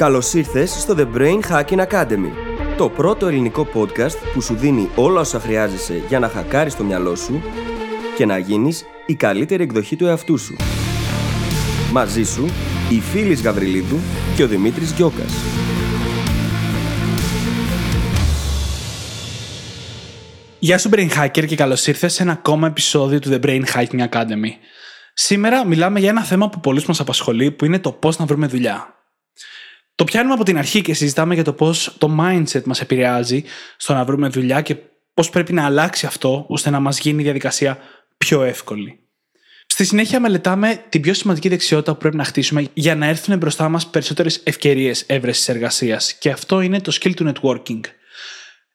Καλώς ήρθες στο The Brain Hacking Academy, το πρώτο ελληνικό podcast που σου δίνει όλα όσα χρειάζεσαι για να χακάρεις το μυαλό σου και να γίνεις η καλύτερη εκδοχή του εαυτού σου. Μαζί σου, η Φίλης Γαβριλίδου και ο Δημήτρης Γιώκας. Γεια σου Brain Hacker και καλώς ήρθες σε ένα ακόμα επεισόδιο του The Brain Hacking Academy. Σήμερα μιλάμε για ένα θέμα που πολλούς μας απασχολεί που είναι το πώς να βρούμε δουλειά. Το πιάνουμε από την αρχή και συζητάμε για το πώς το mindset μας επηρεάζει στο να βρούμε δουλειά και πώς πρέπει να αλλάξει αυτό ώστε να μας γίνει η διαδικασία πιο εύκολη. Στη συνέχεια μελετάμε την πιο σημαντική δεξιότητα που πρέπει να χτίσουμε για να έρθουν μπροστά μας περισσότερες ευκαιρίες έβρεσης εργασίας και αυτό είναι το skill του networking.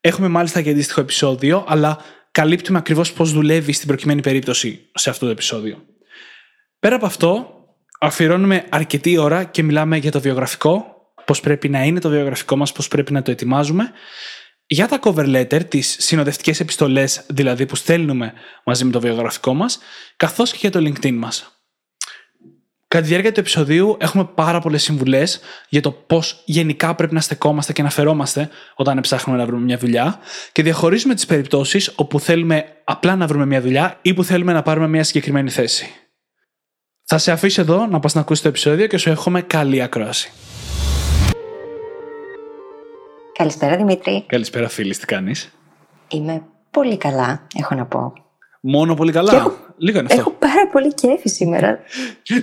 Έχουμε μάλιστα και αντίστοιχο επεισόδιο, αλλά καλύπτουμε ακριβώς πώς δουλεύει στην προκειμένη περίπτωση σε αυτό το επεισόδιο. Πέρα από αυτό, αφιερώνουμε αρκετή ώρα και μιλάμε για το βιογραφικό, πώς πρέπει να είναι το βιογραφικό μας, πώς πρέπει να το ετοιμάζουμε. Για τα cover letter, τις συνοδευτικές επιστολές δηλαδή που στέλνουμε μαζί με το βιογραφικό μας, καθώς και για το LinkedIn μας. Κατά τη διάρκεια του επεισοδίου έχουμε πάρα πολλές συμβουλές για το πώς γενικά πρέπει να στεκόμαστε και να φερόμαστε όταν ψάχνουμε να βρούμε μια δουλειά και διαχωρίζουμε τις περιπτώσεις όπου θέλουμε απλά να βρούμε μια δουλειά ή που θέλουμε να πάρουμε μια συγκεκριμένη θέση. Θα σε αφήσω εδώ να πας να ακούσεις το επεισόδιο και σου εύχομαι καλή ακρόαση. Καλησπέρα Δημήτρη. Καλησπέρα φίλη, τι κάνεις; Είμαι πολύ καλά, έχω να πω. Μόνο πολύ καλά; Και έχω- Λίγο είναι αυτό. Έχω πάρα πολύ κέφι σήμερα.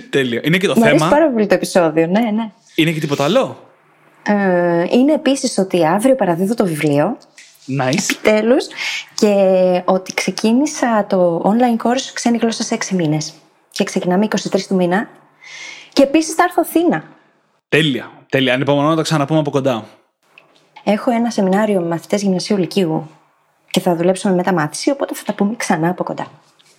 Τέλειο. Είναι και το Μου αρέσει θέμα. πάρα πολύ το επεισόδιο, ναι, ναι. Είναι και τίποτα άλλο; Ε, είναι επίσης ότι αύριο παραδίδω το βιβλίο, Nice. τέλου, και ότι ξεκίνησα το online course ξένη γλώσσα σε 6 μήνες. Και ξεκινάμε 23 του μήνα. Και επίσης θα έρθω Αθήνα. Τέλεια. Τέλεια. Ανυπομονώ να τα ξαναπούμε από κοντά. Έχω ένα σεμινάριο με μαθητές γυμνασίου Λυκείου και θα δουλέψουμε με μεταμάθηση, οπότε θα τα πούμε ξανά από κοντά.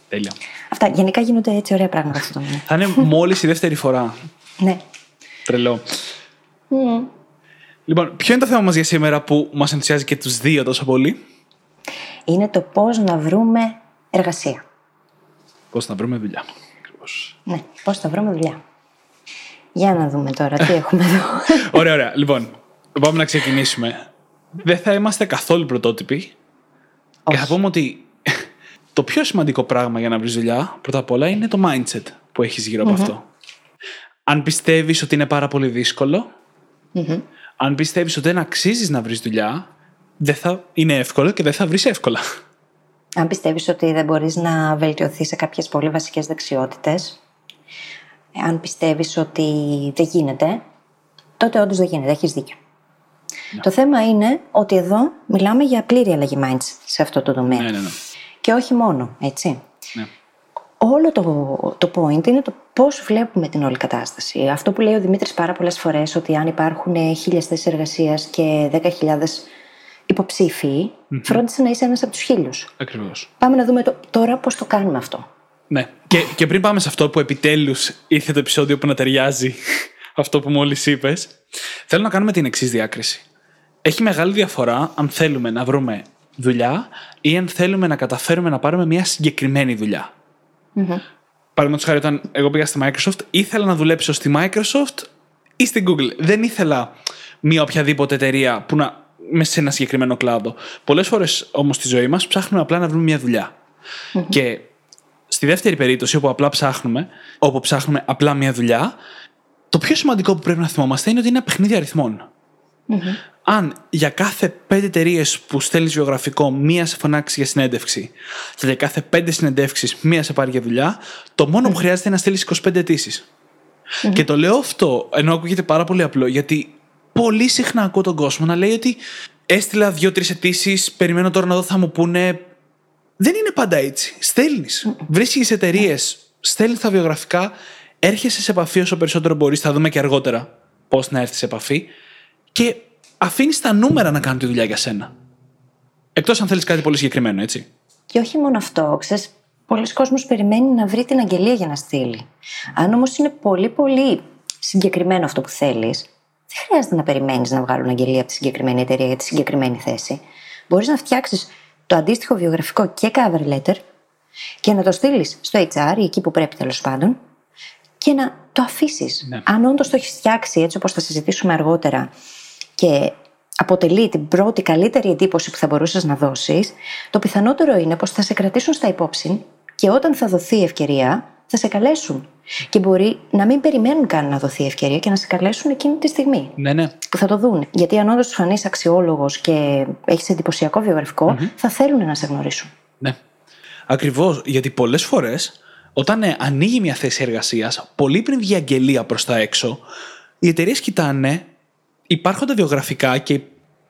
Τέλεια. Αυτά γενικά γίνονται έτσι ωραία πράγματα αυτό το μήνα. Θα είναι μόλις η δεύτερη φορά. Ναι. Τρελό. Λοιπόν, ποιο είναι το θέμα μας για σήμερα που μας ενθουσιάζει και τους δύο τόσο πολύ; είναι το πώς να βρούμε εργασία. Πώς να βρούμε δουλειά. Ακριβώς. Ναι, πώς θα βρούμε δουλειά. Για να δούμε τώρα τι έχουμε εδώ. Ωραία, ωραία. Λοιπόν, πάμε να ξεκινήσουμε. Δεν θα είμαστε καθόλου πρωτότυποι. Και θα πούμε ότι το πιο σημαντικό πράγμα για να βρεις δουλειά, πρώτα απ' όλα, είναι το mindset που έχεις γύρω από αυτό. Αν πιστεύεις ότι είναι πάρα πολύ δύσκολο, αν πιστεύεις ότι δεν αξίζεις να βρεις δουλειά, δεν θα είναι εύκολο και δεν θα βρεις εύκολα. Αν πιστεύεις ότι δεν μπορείς να βελτιωθείς σε κάποιες πολύ βασικές δεξιότητες, αν πιστεύεις ότι δεν γίνεται, τότε όντως δεν γίνεται, έχεις δίκιο. Το θέμα είναι ότι εδώ μιλάμε για πλήρη αλλαγή mindset σε αυτό το τομέα. ναι, ναι, ναι. Και όχι μόνο, έτσι. ναι. Όλο το, το point είναι το πώς βλέπουμε την όλη κατάσταση. Αυτό που λέει ο Δημήτρης πάρα πολλές φορές, ότι αν υπάρχουν χίλιες θέσεις εργασίας και 10.000 υποψήφοι, φρόντισε να είσαι ένας από τους χίλιους. Ακριβώς. Πάμε να δούμε το, τώρα πώς το κάνουμε αυτό. Ναι. Και, και πριν πάμε σε αυτό που επιτέλους ήρθε το επεισόδιο που να ταιριάζει αυτό που μόλις είπες, θέλω να κάνουμε την εξής διάκριση. Έχει μεγάλη διαφορά αν θέλουμε να βρούμε δουλειά ή αν θέλουμε να καταφέρουμε να πάρουμε μια συγκεκριμένη δουλειά. Παραδείγματος χάρη, όταν εγώ πήγα στη Microsoft, ήθελα να δουλέψω στη Microsoft ή στην Google. Δεν ήθελα μία οποιαδήποτε εταιρεία που να μέσα σε ένα συγκεκριμένο κλάδο. Πολλές φορές όμως στη ζωή μας ψάχνουμε απλά να βρούμε μια δουλειά. Και στη δεύτερη περίπτωση, όπου απλά ψάχνουμε, όπου ψάχνουμε απλά μια δουλειά, το πιο σημαντικό που πρέπει να θυμόμαστε είναι ότι είναι ένα παιχνίδι αριθμών. Αν για κάθε πέντε εταιρείες που στέλνεις βιογραφικό, μία σε φωνάξεις για συνέντευξη, και για κάθε πέντε συνεντεύξεις, μία σε πάρει για δουλειά, το μόνο που χρειάζεται είναι να στείλεις 25 αιτήσεις. Και το λέω αυτό, ενώ ακούγεται πάρα πολύ απλό, γιατί πολύ συχνά ακούω τον κόσμο να λέει ότι έστειλα δύο-τρεις αιτήσεις, περιμένω τώρα να δω θα μου πούνε. Δεν είναι πάντα έτσι. Στέλνεις. Βρίσκεις εταιρείες, στέλνεις τα βιογραφικά, έρχεσαι σε επαφή όσο περισσότερο μπορείς. Θα δούμε και αργότερα πώς να έρθεις σε επαφή. Και αφήνεις τα νούμερα να κάνουν τη δουλειά για σένα. Εκτός αν θέλεις κάτι πολύ συγκεκριμένο, έτσι. Και όχι μόνο αυτό, ξέρεις, πολλοί κόσμος περιμένει να βρει την αγγελία για να στείλει. Αν όμως είναι πολύ πολύ συγκεκριμένο αυτό που θέλεις, δεν χρειάζεται να περιμένεις να βγάλουν αγγελία από τη συγκεκριμένη εταιρεία για τη συγκεκριμένη θέση. Μπορείς να φτιάξεις το αντίστοιχο βιογραφικό και cover letter και να το στείλεις στο HR ή εκεί που πρέπει τέλος πάντων και να το αφήσεις. Ναι. Αν όντως το έχεις φτιάξει έτσι όπως θα συζητήσουμε αργότερα και αποτελεί την πρώτη καλύτερη εντύπωση που θα μπορούσες να δώσεις, το πιθανότερο είναι πως θα σε κρατήσουν στα υπόψη και όταν θα δοθεί η ευκαιρία θα σε καλέσουν. Και μπορεί να μην περιμένουν καν να δοθεί η ευκαιρία και να σε καλέσουν εκείνη τη στιγμή Ναι, ναι. που θα το δουν. Γιατί αν όντως του φανείς αξιόλογος και έχεις εντυπωσιακό βιογραφικό, θα θέλουν να σε γνωρίσουν. Ναι. Ακριβώς. Γιατί πολλές φορές, όταν ε, ανοίγει μια θέση εργασίας, πολύ πριν βγει αγγελία προς τα έξω, οι εταιρείες κοιτάνε υπάρχοντα βιογραφικά και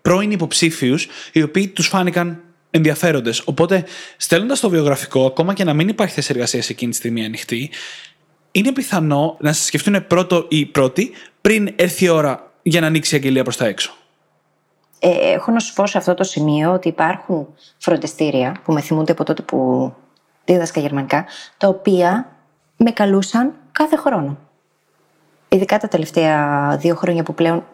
πρώην υποψήφιους, οι οποίοι τους φάνηκαν ενδιαφέροντες. Οπότε, στέλνοντας το βιογραφικό, ακόμα και να μην υπάρχει θέση εργασίας εκείνη τη στιγμή ανοιχτή, είναι πιθανό να σε σκεφτούν πρώτο ή πρώτη πριν έρθει η ώρα για να ανοίξει η αγγελία προς τα έξω. Ε, έχω να σου πω σε αυτό το σημείο ότι υπάρχουν φροντιστήρια που με θυμούνται από τότε που δίδασκα γερμανικά, τα οποία με καλούσαν κάθε χρόνο. Ειδικά τα τελευταία δύο χρόνια που πλέον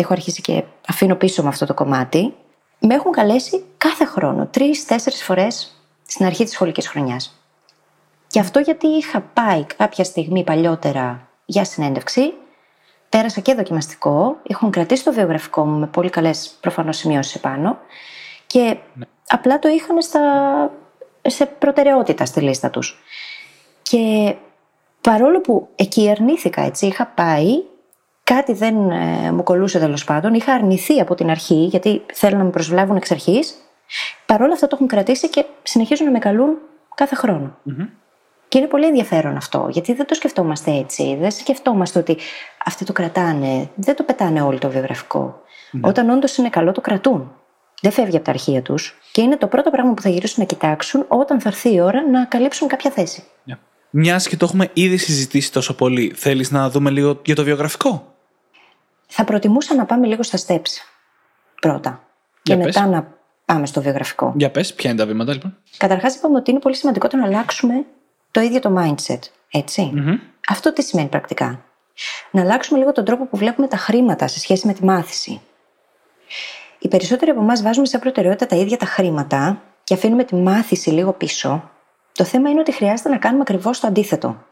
έχω αρχίσει και αφήνω πίσω με αυτό το κομμάτι, με έχουν καλέσει κάθε χρόνο, τρει-τέσσερι φορές στην αρχή της σχολικής χρονιάς. Και αυτό γιατί είχα πάει κάποια στιγμή παλιότερα για συνέντευξη, πέρασα και δοκιμαστικό, έχουν κρατήσει το βιογραφικό μου με πολύ καλές προφανώς σημειώσεις επάνω και απλά το είχαν στα, σε προτεραιότητα στη λίστα τους. Και παρόλο που εκεί αρνήθηκα, έτσι, είχα πάει, κάτι δεν ε, μου κολούσε τέλος πάντων, είχα αρνηθεί από την αρχή, γιατί θέλουν να με προσβλάβουν εξ αρχής. Παρόλα αυτά το έχουν κρατήσει και συνεχίζουν να με καλούν κάθε χρόνο. Και είναι πολύ ενδιαφέρον αυτό, γιατί δεν το σκεφτόμαστε έτσι. Δεν σκεφτόμαστε ότι αυτοί το κρατάνε, δεν το πετάνε όλοι το βιογραφικό. Όταν όντως είναι καλό, το κρατούν. Δεν φεύγει από τα αρχεία τους και είναι το πρώτο πράγμα που θα γυρίσουν να κοιτάξουν όταν θα έρθει η ώρα να καλύψουν κάποια θέση. Μιας και το έχουμε ήδη συζητήσει τόσο πολύ, θέλεις να δούμε λίγο για το βιογραφικό; Θα προτιμούσα να πάμε λίγο στα steps πρώτα. Για και πες. μετά να πάμε στο βιογραφικό. Για πες, ποια είναι τα βήματα λοιπόν. Καταρχάς, είπαμε ότι είναι πολύ σημαντικό το να αλλάξουμε το ίδιο το mindset. ετσι Αυτό τι σημαίνει πρακτικά; Να αλλάξουμε λίγο τον τρόπο που βλέπουμε τα χρήματα σε σχέση με τη μάθηση. Οι περισσότεροι από εμάς βάζουμε σε προτεραιότητα τα ίδια τα χρήματα και αφήνουμε τη μάθηση λίγο πίσω. Το θέμα είναι ότι χρειάζεται να κάνουμε ακριβώς το αντίθετο.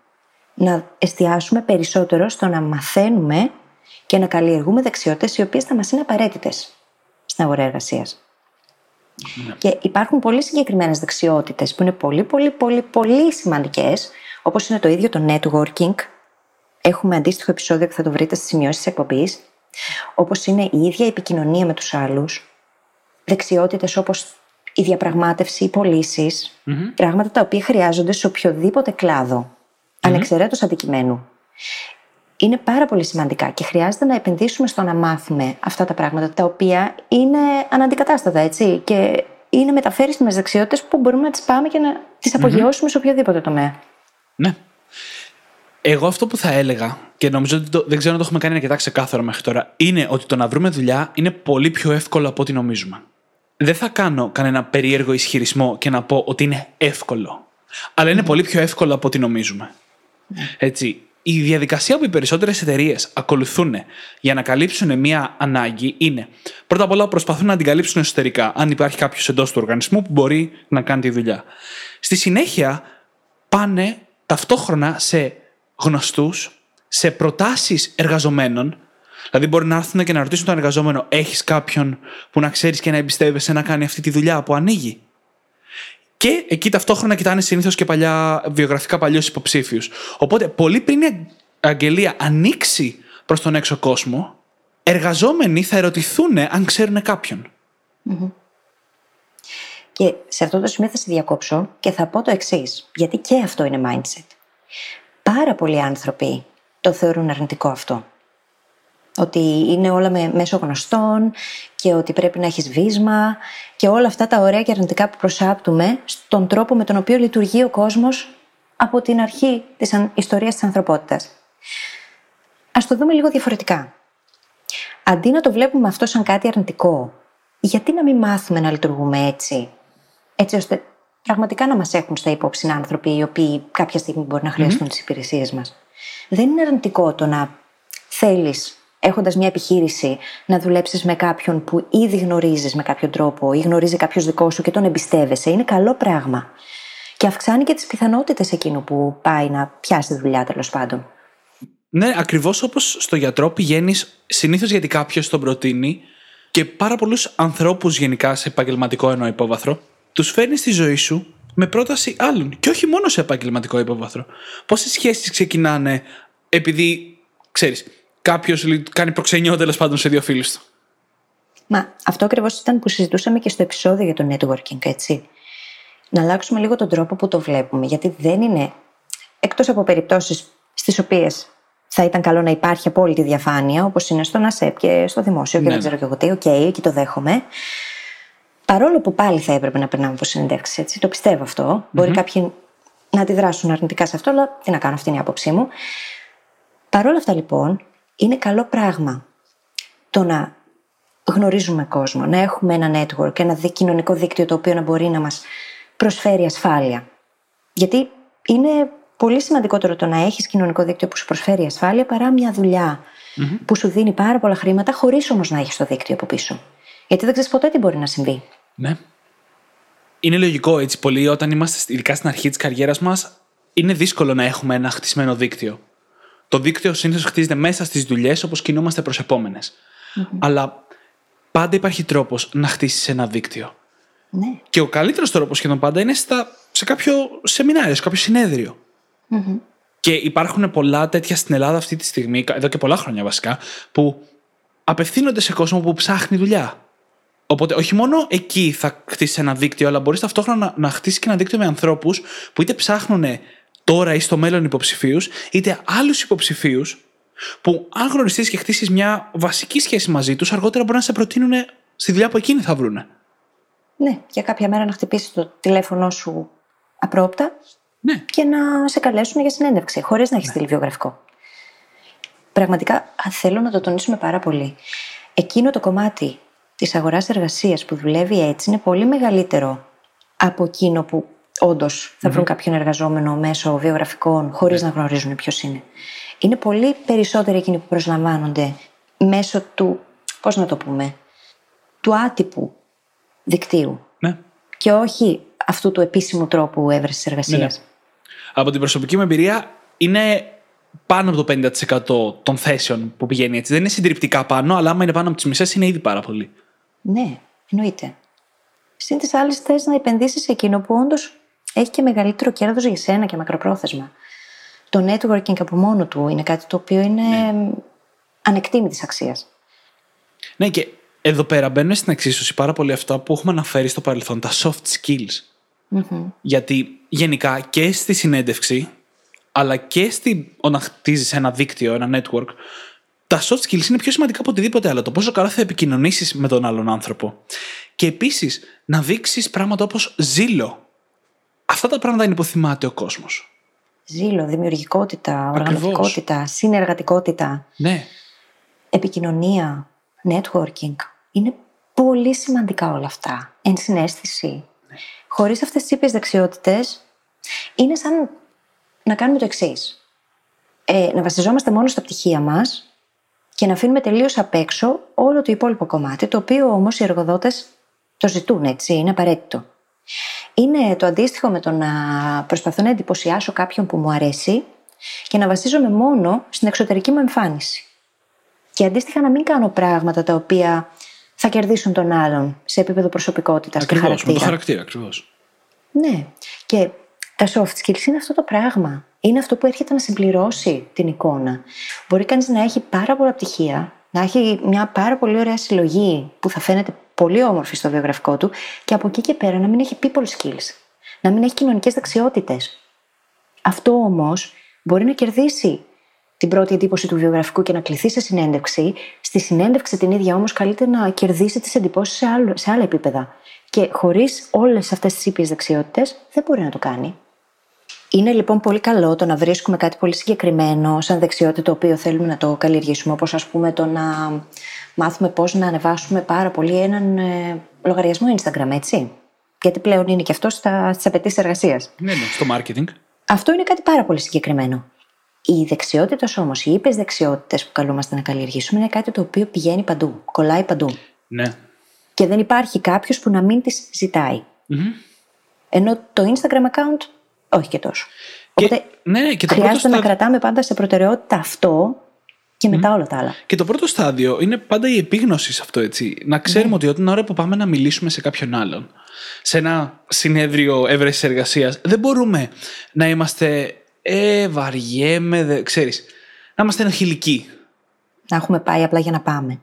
Να εστιάσουμε περισσότερο στο να μαθαίνουμε και να καλλιεργούμε δεξιότητες οι οποίες θα μας είναι απαραίτητες στην αγορά εργασίας. Και υπάρχουν πολύ συγκεκριμένες δεξιότητες που είναι πολύ, πολύ, πολύ, πολύ σημαντικές, όπως είναι το ίδιο το networking. Έχουμε αντίστοιχο επεισόδιο που θα το βρείτε στις σημειώσεις της εκπομπής. Όπως είναι η ίδια η επικοινωνία με τους άλλους. Δεξιότητες όπως η διαπραγμάτευση, οι πωλήσεις. Πράγματα τα οποία χρειάζονται σε οποιοδήποτε κλάδο, ανεξαιρέτως αντικειμένου. Είναι πάρα πολύ σημαντικά και χρειάζεται να επενδύσουμε στο να μάθουμε αυτά τα πράγματα, τα οποία είναι αναντικατάστατα, έτσι. Και είναι μεταφέρισιμε δεξιότητες που μπορούμε να τις πάμε και να τις απογειώσουμε σε οποιοδήποτε τομέα. Ναι. Εγώ αυτό που θα έλεγα, και νομίζω ότι το, δεν ξέρω αν το έχουμε κάνει αρκετά ξεκάθαρο μέχρι τώρα, είναι ότι το να βρούμε δουλειά είναι πολύ πιο εύκολο από ό,τι νομίζουμε. Δεν θα κάνω κανένα περίεργο ισχυρισμό και να πω ότι είναι εύκολο. Αλλά είναι πολύ πιο εύκολο από ό,τι νομίζουμε. Έτσι. Η διαδικασία που οι περισσότερες εταιρείες ακολουθούν για να καλύψουν μία ανάγκη είναι πρώτα απ' όλα προσπαθούν να την καλύψουν εσωτερικά, αν υπάρχει κάποιος εντός του οργανισμού που μπορεί να κάνει τη δουλειά. Στη συνέχεια πάνε ταυτόχρονα σε γνωστούς, σε προτάσεις εργαζομένων. Δηλαδή, μπορεί να έρθουν και να ρωτήσουν τον εργαζόμενο: Έχεις κάποιον που να ξέρεις και να εμπιστεύεσαι να κάνει αυτή τη δουλειά που ανοίγει; Και εκεί ταυτόχρονα κοιτάνε συνήθως και παλιά, βιογραφικά παλιούς υποψήφιους. Οπότε, πολύ πριν η αγγελία ανοίξει προς τον έξω κόσμο, εργαζόμενοι θα ερωτηθούν αν ξέρουν κάποιον. Και σε αυτό το σημείο θα σε διακόψω και θα πω το εξής, γιατί και αυτό είναι mindset. Πάρα πολλοί άνθρωποι το θεωρούν αρνητικό αυτό. Ότι είναι όλα με μέσω γνωστών και ότι πρέπει να έχεις βίσμα και όλα αυτά τα ωραία και αρνητικά που προσάπτουμε στον τρόπο με τον οποίο λειτουργεί ο κόσμος από την αρχή της αν- ιστορίας της ανθρωπότητας. Ας το δούμε λίγο διαφορετικά. Αντί να το βλέπουμε αυτό σαν κάτι αρνητικό, γιατί να μην μάθουμε να λειτουργούμε έτσι, έτσι ώστε πραγματικά να μας έχουν στα υπόψη άνθρωποι οι οποίοι κάποια στιγμή μπορεί να χρειαστούν τις υπηρεσίες μας. Δεν είναι αρνητικό το να θέλεις έχοντας μια επιχείρηση να δουλέψεις με κάποιον που ήδη γνωρίζεις με κάποιο τρόπο ή γνωρίζει κάποιος δικό σου και τον εμπιστεύεσαι. Είναι καλό πράγμα. Και αυξάνει και τις πιθανότητες εκείνου που πάει να πιάσει δουλειά τέλος πάντων. Ναι, ακριβώς όπως στο γιατρό πηγαίνεις συνήθως γιατί κάποιος τον προτείνει και πάρα πολλούς ανθρώπους γενικά σε επαγγελματικό εννοώ υπόβαθρο, τους φέρνεις στη ζωή σου με πρόταση άλλων. Και όχι μόνο σε επαγγελματικό υπόβαθρο. Πόσες σχέσεις ξεκινάνε επειδή, ξέρεις, κάποιος κάνει προξενιό τέλος πάντων σε δύο φίλους του. Μα αυτό ακριβώς ήταν που συζητούσαμε και στο επεισόδιο για το networking, έτσι. Να αλλάξουμε λίγο τον τρόπο που το βλέπουμε, γιατί δεν είναι. Εκτός από περιπτώσεις στις οποίες θα ήταν καλό να υπάρχει απόλυτη διαφάνεια, όπως είναι στον ΑΣΕΠ και στο δημόσιο και Ναι, δεν ξέρω και εγώ τι, οκ, εκεί το δέχομαι. Παρόλο που πάλι θα έπρεπε να περνάμε από συνεντεύξεις, έτσι, το πιστεύω αυτό. Μπορεί κάποιοι να αντιδράσουν αρνητικά σε αυτό, αλλά τι να κάνω, αυτή είναι η άποψή μου. Παρ' όλα αυτά λοιπόν, είναι καλό πράγμα το να γνωρίζουμε κόσμο, να έχουμε ένα network, ένα δι- κοινωνικό δίκτυο το οποίο να μπορεί να μας προσφέρει ασφάλεια. Γιατί είναι πολύ σημαντικότερο το να έχεις κοινωνικό δίκτυο που σου προσφέρει ασφάλεια παρά μια δουλειά που σου δίνει πάρα πολλά χρήματα χωρίς όμως να έχεις το δίκτυο από πίσω. Γιατί δεν ξέρεις ποτέ τι μπορεί να συμβεί. Ναι. Είναι λογικό έτσι πολύ όταν είμαστε ειδικά στην αρχή της καριέρας μας, είναι δύσκολο να έχουμε ένα χτισμένο δίκτυο. Το δίκτυο συνήθως χτίζεται μέσα στις δουλειές όπως κινούμαστε προς επομενε Αλλά πάντα υπάρχει τρόπος να χτίσεις ένα δίκτυο. Ναι. Και ο καλύτερος τρόπος σχεδόν πάντα είναι στα, σε κάποιο σεμινάριο, σε κάποιο συνέδριο. Και υπάρχουν πολλά τέτοια στην Ελλάδα αυτή τη στιγμή, εδώ και πολλά χρόνια βασικά, που απευθύνονται σε κόσμο που ψάχνει δουλειά. Οπότε, όχι μόνο εκεί θα χτίσεις ένα δίκτυο, αλλά μπορείς ταυτόχρονα να, να χτίσεις και ένα δίκτυο με ανθρώπους που είτε ψάχνουν τώρα ή στο μέλλον υποψηφίους, είτε άλλους υποψηφίους, που αν γνωριστείς και χτίσεις μια βασική σχέση μαζί τους, αργότερα μπορεί να σε προτείνουν στη δουλειά που εκείνοι θα βρούνε. Ναι, για κάποια μέρα να χτυπήσεις το τηλέφωνό σου απρόπτα Ναι. και να σε καλέσουν για συνέντευξη, χωρίς να έχεις στείλει βιογραφικό. Πραγματικά α, θέλω να το τονίσουμε πάρα πολύ. Εκείνο το κομμάτι της αγοράς εργασίας που δουλεύει έτσι είναι πολύ μεγαλύτερο από εκείνο που όντως θα βρουν κάποιον εργαζόμενο μέσω βιογραφικών χωρίς να γνωρίζουν ποιος είναι. Είναι πολύ περισσότεροι εκείνοι που προσλαμβάνονται μέσω του, πώς να το πούμε, του άτυπου δικτύου ναι. και όχι αυτού του επίσημου τρόπου έβρεσης εργασίας. Ναι, ναι. Από την προσωπική μου εμπειρία είναι πάνω από το 50% των θέσεων που πηγαίνει έτσι. Δεν είναι συντριπτικά πάνω, αλλά άμα είναι πάνω από τις μισές είναι ήδη πάρα πολύ. Ναι, εννοείται. Συν τις άλλες, θες να επενδύσεις σε εκείνο που όντως έχει και μεγαλύτερο κέρδος για σένα και μακροπρόθεσμα. Το networking από μόνο του είναι κάτι το οποίο είναι ναι. ανεκτήμητη αξίας. Ναι, και εδώ πέρα μπαίνουν στην εξίσωση πάρα πολύ αυτά που έχουμε αναφέρει στο παρελθόν, τα soft skills. Γιατί γενικά και στη συνέντευξη, αλλά και στη, όταν χτίζεις ένα δίκτυο, ένα network, τα soft skills είναι πιο σημαντικά από οτιδήποτε άλλο. Το πόσο καλά θα επικοινωνήσεις με τον άλλον άνθρωπο. Και επίσης να δείξεις πράγματα όπως ζήλο. Αυτά τα πράγματα είναι που θυμάται ο κόσμος. Ζήλο, δημιουργικότητα, οργανωτικότητα, συνεργατικότητα. Ναι. Επικοινωνία, networking. Είναι πολύ σημαντικά όλα αυτά. Ενσυναίσθηση. Ναι. Χωρίς αυτές τις ήπιες δεξιότητες, είναι σαν να κάνουμε το εξής. Ε, να βασιζόμαστε μόνο στα πτυχία μας και να αφήνουμε τελείως απ' έξω όλο το υπόλοιπο κομμάτι, το οποίο όμως οι εργοδότες το ζητούν, έτσι, είναι απαραίτητο. Είναι το αντίστοιχο με το να προσπαθώ να εντυπωσιάσω κάποιον που μου αρέσει και να βασίζομαι μόνο στην εξωτερική μου εμφάνιση. Και αντίστοιχα να μην κάνω πράγματα τα οποία θα κερδίσουν τον άλλον σε επίπεδο προσωπικότητας και χαρακτήρα. Με το χαρακτήρα, ακριβώς. Ναι. Και τα soft skills είναι αυτό το πράγμα. Είναι αυτό που έρχεται να συμπληρώσει την εικόνα. Μπορεί κανείς να έχει πάρα πολλά πτυχία, να έχει μια πάρα πολύ ωραία συλλογή που θα φαίνεται πολύ όμορφη στο βιογραφικό του και από εκεί και πέρα να μην έχει people skills. Να μην έχει κοινωνικές δεξιότητες. Αυτό όμως μπορεί να κερδίσει την πρώτη εντύπωση του βιογραφικού και να κληθεί σε συνέντευξη. Στη συνέντευξη την ίδια όμως καλύτερα να κερδίσει τις εντυπώσεις σε, άλλο, σε άλλα επίπεδα. Και χωρίς όλες αυτές τις ήπιες δεξιότητες δεν μπορεί να το κάνει. Είναι λοιπόν πολύ καλό το να βρίσκουμε κάτι πολύ συγκεκριμένο σαν δεξιότητα το οποίο θέλουμε να το καλλιεργήσουμε, όπως ας πούμε το να μάθουμε πώς να ανεβάσουμε πάρα πολύ έναν ε, λογαριασμό Instagram, έτσι. Γιατί πλέον είναι και αυτό στα, στις απαιτήσεις εργασίας. Ναι, ναι, στο marketing. Αυτό είναι κάτι πάρα πολύ συγκεκριμένο. Οι δεξιότητε όμως, οι ήπες δεξιότητες που καλούμαστε να καλλιεργήσουμε είναι κάτι το οποίο πηγαίνει παντού, κολλάει παντού. Ναι. Και δεν υπάρχει κάποιος που να μην τις ζητάει. Mm-hmm. Ενώ το Instagram account όχι και τόσο. Οπότε ναι, ναι, και το πρώτο χρειάζεται να στάδιο- κρατάμε πάντα σε προτεραιότητα αυτό και μετά όλα τα άλλα. Και το πρώτο στάδιο είναι πάντα η επίγνωση σε αυτό, έτσι. Να ξέρουμε Ναι. ότι όταν την ώρα που πάμε να μιλήσουμε σε κάποιον άλλον, σε ένα συνέδριο έβρεση εργασίας, δεν μπορούμε να είμαστε. Ε, βαριέμαι, δε, ξέρεις, να είμαστε ενοχηλικοί. Να έχουμε πάει απλά για να πάμε.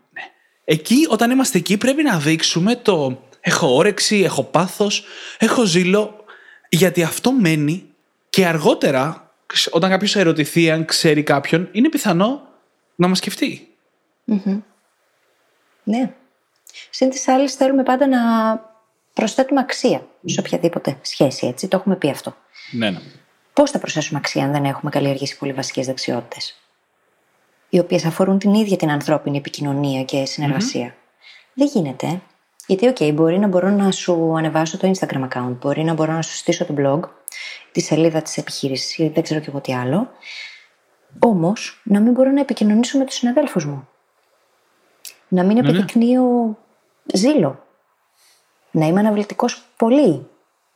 Εκεί, όταν είμαστε εκεί, πρέπει να δείξουμε το έχω όρεξη, έχω πάθος, έχω ζήλο, γιατί αυτό μένει και αργότερα, όταν κάποιος ερωτηθεί αν ξέρει κάποιον, είναι πιθανό να μας σκεφτεί. Ναι. Συν της άλλης, θέλουμε πάντα να προσθέτουμε αξία σε οποιαδήποτε σχέση, έτσι. Το έχουμε πει αυτό. Ναι, ναι. Πώς θα προσθέσουμε αξία αν δεν έχουμε καλλιεργήσει πολύ βασικές δεξιότητες, οι οποίες αφορούν την ίδια την ανθρώπινη επικοινωνία και συνεργασία Δεν γίνεται. Γιατί, οκ, μπορεί να μπορώ να σου ανεβάσω το Instagram account, μπορεί να μπορώ να σου στήσω το blog, τη σελίδα της επιχείρησης, δεν ξέρω και εγώ τι άλλο. Όμως, να μην μπορώ να επικοινωνήσω με τους συναδέλφους μου. Να μην ναι. επιδεικνύω ζήλο. Να είμαι αναβλητικός πολύ.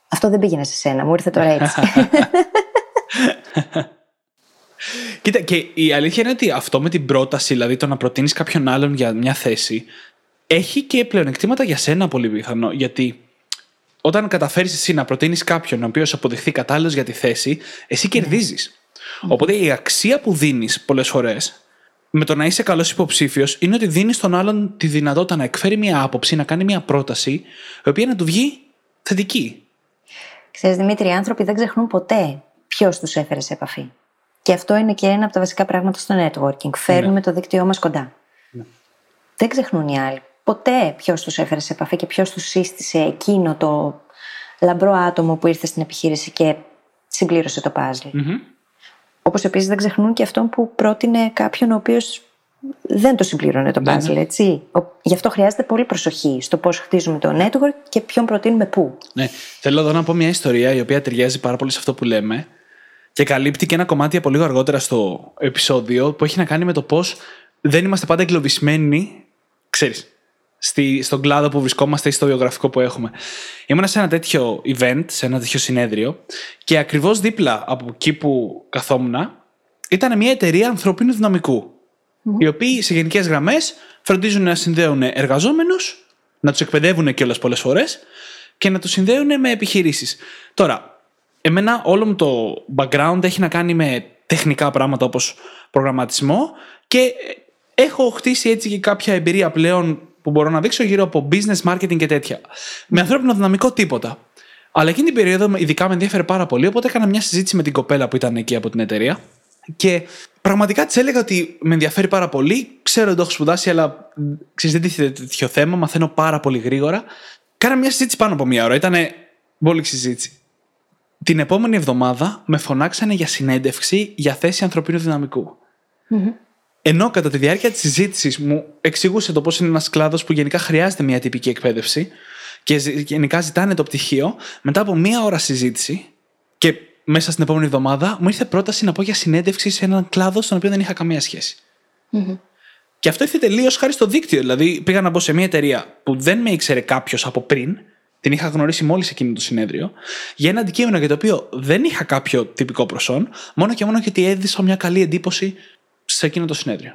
Αυτό δεν πήγαινε σε σένα, μου ήρθε τώρα έτσι. Κοίτα, και η αλήθεια είναι ότι αυτό με την πρόταση, δηλαδή το να προτείνεις κάποιον άλλον για μια θέση, έχει και πλεονεκτήματα για σένα πολύ πιθανό. Γιατί όταν καταφέρεις εσύ να προτείνεις κάποιον ο οποίος αποδειχθεί κατάλληλος για τη θέση, εσύ κερδίζεις. Οπότε η αξία που δίνεις πολλές φορές με το να είσαι καλός υποψήφιος είναι ότι δίνεις στον άλλον τη δυνατότητα να εκφέρει μια άποψη, να κάνει μια πρόταση, η οποία να του βγει θετική. Ξέρεις Δημήτρη, οι άνθρωποι δεν ξεχνούν ποτέ ποιος τους έφερε σε επαφή. Και αυτό είναι και ένα από τα βασικά πράγματα στο networking. Φέρνουμε το δίκτυό μας κοντά. Δεν ξεχνούν οι άλλοι. Ποτέ ποιος τους έφερε σε επαφή και ποιος τους σύστησε εκείνο το λαμπρό άτομο που ήρθε στην επιχείρηση και συμπλήρωσε το puzzle. Όπως επίσης δεν ξεχνούν και αυτόν που πρότεινε κάποιον ο οποίος δεν το συμπλήρωνε το puzzle, έτσι. Ο- Γι' αυτό χρειάζεται πολύ προσοχή στο πώς χτίζουμε το network και ποιον προτείνουμε πού. Ναι. Θέλω εδώ να πω μια ιστορία η οποία ταιριάζει πάρα πολύ σε αυτό που λέμε και καλύπτει και ένα κομμάτι από λίγο αργότερα στο επεισόδιο που έχει να κάνει με το πώς δεν είμαστε πάντα εγκλωβισμένοι, ξέρεις, στη, στον κλάδο που βρισκόμαστε ή στο βιογραφικό που έχουμε. Ήμουνα σε ένα τέτοιο event, σε ένα τέτοιο συνέδριο και ακριβώς δίπλα από εκεί που καθόμουν ήταν μια εταιρεία ανθρώπινου δυναμικού. Οι οποίοι σε γενικές γραμμές φροντίζουν να συνδέουν εργαζόμενους, να τους εκπαιδεύουν κιόλας πολλές φορές και να τους συνδέουν με επιχειρήσεις. Τώρα, εμένα όλο μου το background έχει να κάνει με τεχνικά πράγματα όπως προγραμματισμό και έχω χτίσει έτσι και κάποια εμπειρία πλέον που μπορώ να δείξω γύρω από business marketing και τέτοια. Με ανθρώπινο δυναμικό τίποτα. Αλλά εκείνη την περίοδο ειδικά με ενδιαφέρε πάρα πολύ, οπότε έκανα μια συζήτηση με την κοπέλα που ήταν εκεί από την εταιρεία. Και πραγματικά της έλεγα ότι με ενδιαφέρει πάρα πολύ. Ξέρω ότι το έχω σπουδάσει, αλλά ξέρεις, δεν τίθεται τέτοιο θέμα. Μαθαίνω πάρα πολύ γρήγορα. Κάνα μια συζήτηση πάνω από μία ώρα. Ήταν πολύ συζήτηση. Την επόμενη εβδομάδα με φωνάξανε για συνέντευξη για θέση ανθρωπίνου δυναμικού. Ενώ κατά τη διάρκεια της συζήτησης μου εξηγούσε το πώς είναι ένας κλάδος που γενικά χρειάζεται μια τυπική εκπαίδευση και ζη- γενικά ζητάνε το πτυχίο, μετά από μία ώρα συζήτηση και μέσα στην επόμενη εβδομάδα μου ήρθε πρόταση να πω για συνέντευξη σε έναν κλάδο στον οποίο δεν είχα καμία σχέση. Και αυτό ήρθε τελείως χάρη στο δίκτυο. Δηλαδή, πήγα να μπω σε μια εταιρεία που δεν με ήξερε κάποιος από πριν, την είχα γνωρίσει μόλις εκείνο το συνέδριο, για ένα αντικείμενο για το οποίο δεν είχα κάποιο τυπικό προσόν, μόνο και μόνο γιατί έδισα μια καλή εντύπωση σε εκείνο το συνέδριο.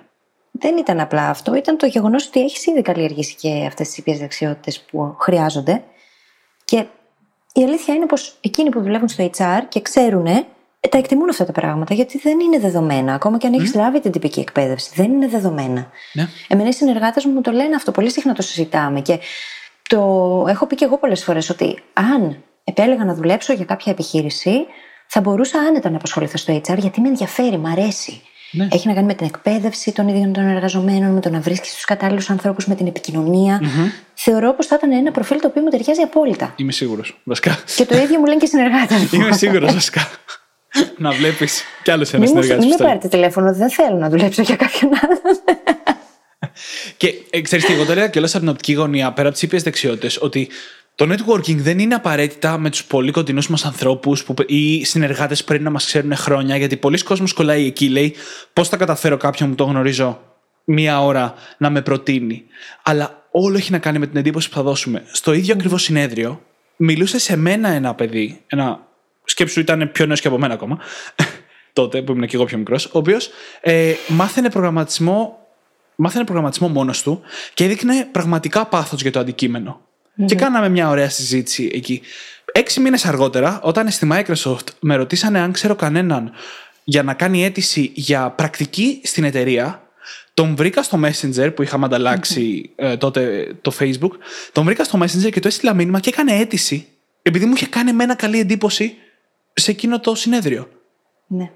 Δεν ήταν απλά αυτό, ήταν το γεγονός ότι έχεις ήδη καλλιεργήσει και αυτές τις υπήρε δεξιότητες που χρειάζονται. Και η αλήθεια είναι πως εκείνοι που δουλεύουν στο HR και ξέρουν, ε, τα εκτιμούν αυτά τα πράγματα γιατί δεν είναι δεδομένα. Ακόμα και αν έχεις λάβει την τυπική εκπαίδευση, δεν είναι δεδομένα. Ναι. Εμένα οι συνεργάτες μου μου το λένε αυτό, πολύ συχνά το συζητάμε. Και το έχω πει και εγώ πολλές φορές ότι αν επέλεγα να δουλέψω για κάποια επιχείρηση, θα μπορούσα άνετα να απασχοληθώ στο HR γιατί με ενδιαφέρει, μ' αρέσει. Ναι. Έχει να κάνει με την εκπαίδευση των ίδιων των εργαζομένων, με το να βρίσκεις τους κατάλληλους ανθρώπους, με την επικοινωνία. Θεωρώ πως θα ήταν ένα προφίλ το οποίο μου ταιριάζει απόλυτα. Είμαι σίγουρος. Βασικά. Και το ίδιο μου λένε και οι συνεργάτες μου. Είμαι σίγουρος, βασικά. να βλέπεις κι άλλο ένα Μην, μου, συνεργάτη. μην με πάρετε τηλέφωνο, δεν θέλω να δουλέψω για κάποιον άλλον. Και ε, ξέρεις τι, εγώ το έλεγα και από την οπτική γωνία, πέρα από τις ήπιες δεξιότητες, ότι το networking δεν είναι απαραίτητα με τους πολύ κοντινούς μας ανθρώπους ή συνεργάτες που πρέπει να μας ξέρουν χρόνια, γιατί πολλοί κόσμος κολλάει εκεί, λέει πώς θα καταφέρω κάποιον που το γνωρίζω μία ώρα να με προτείνει. Αλλά όλο έχει να κάνει με την εντύπωση που θα δώσουμε. Στο ίδιο ακριβώς συνέδριο, μιλούσε σε μένα ένα παιδί, ένα σκέψου ήταν πιο νέος και από μένα ακόμα, τότε που ήμουν και εγώ πιο μικρός, ο οποίος ε, μάθαινε προγραμματισμό, μάθαινε προγραμματισμό μόνος του και έδειχνε πραγματικά πάθος για το αντικειμενο Και κάναμε μια ωραία συζήτηση εκεί. Έξι μήνες αργότερα, όταν στη Microsoft με ρωτήσανε αν ξέρω κανέναν για να κάνει αίτηση για πρακτική στην εταιρεία, τον βρήκα στο Messenger που είχαμε ανταλλάξει, ε, τότε το Facebook. Τον βρήκα στο Messenger και το έστειλα μήνυμα και έκανε αίτηση. Επειδή μου είχε κάνει εμένα καλή εντύπωση σε εκείνο το συνέδριο. Ναι.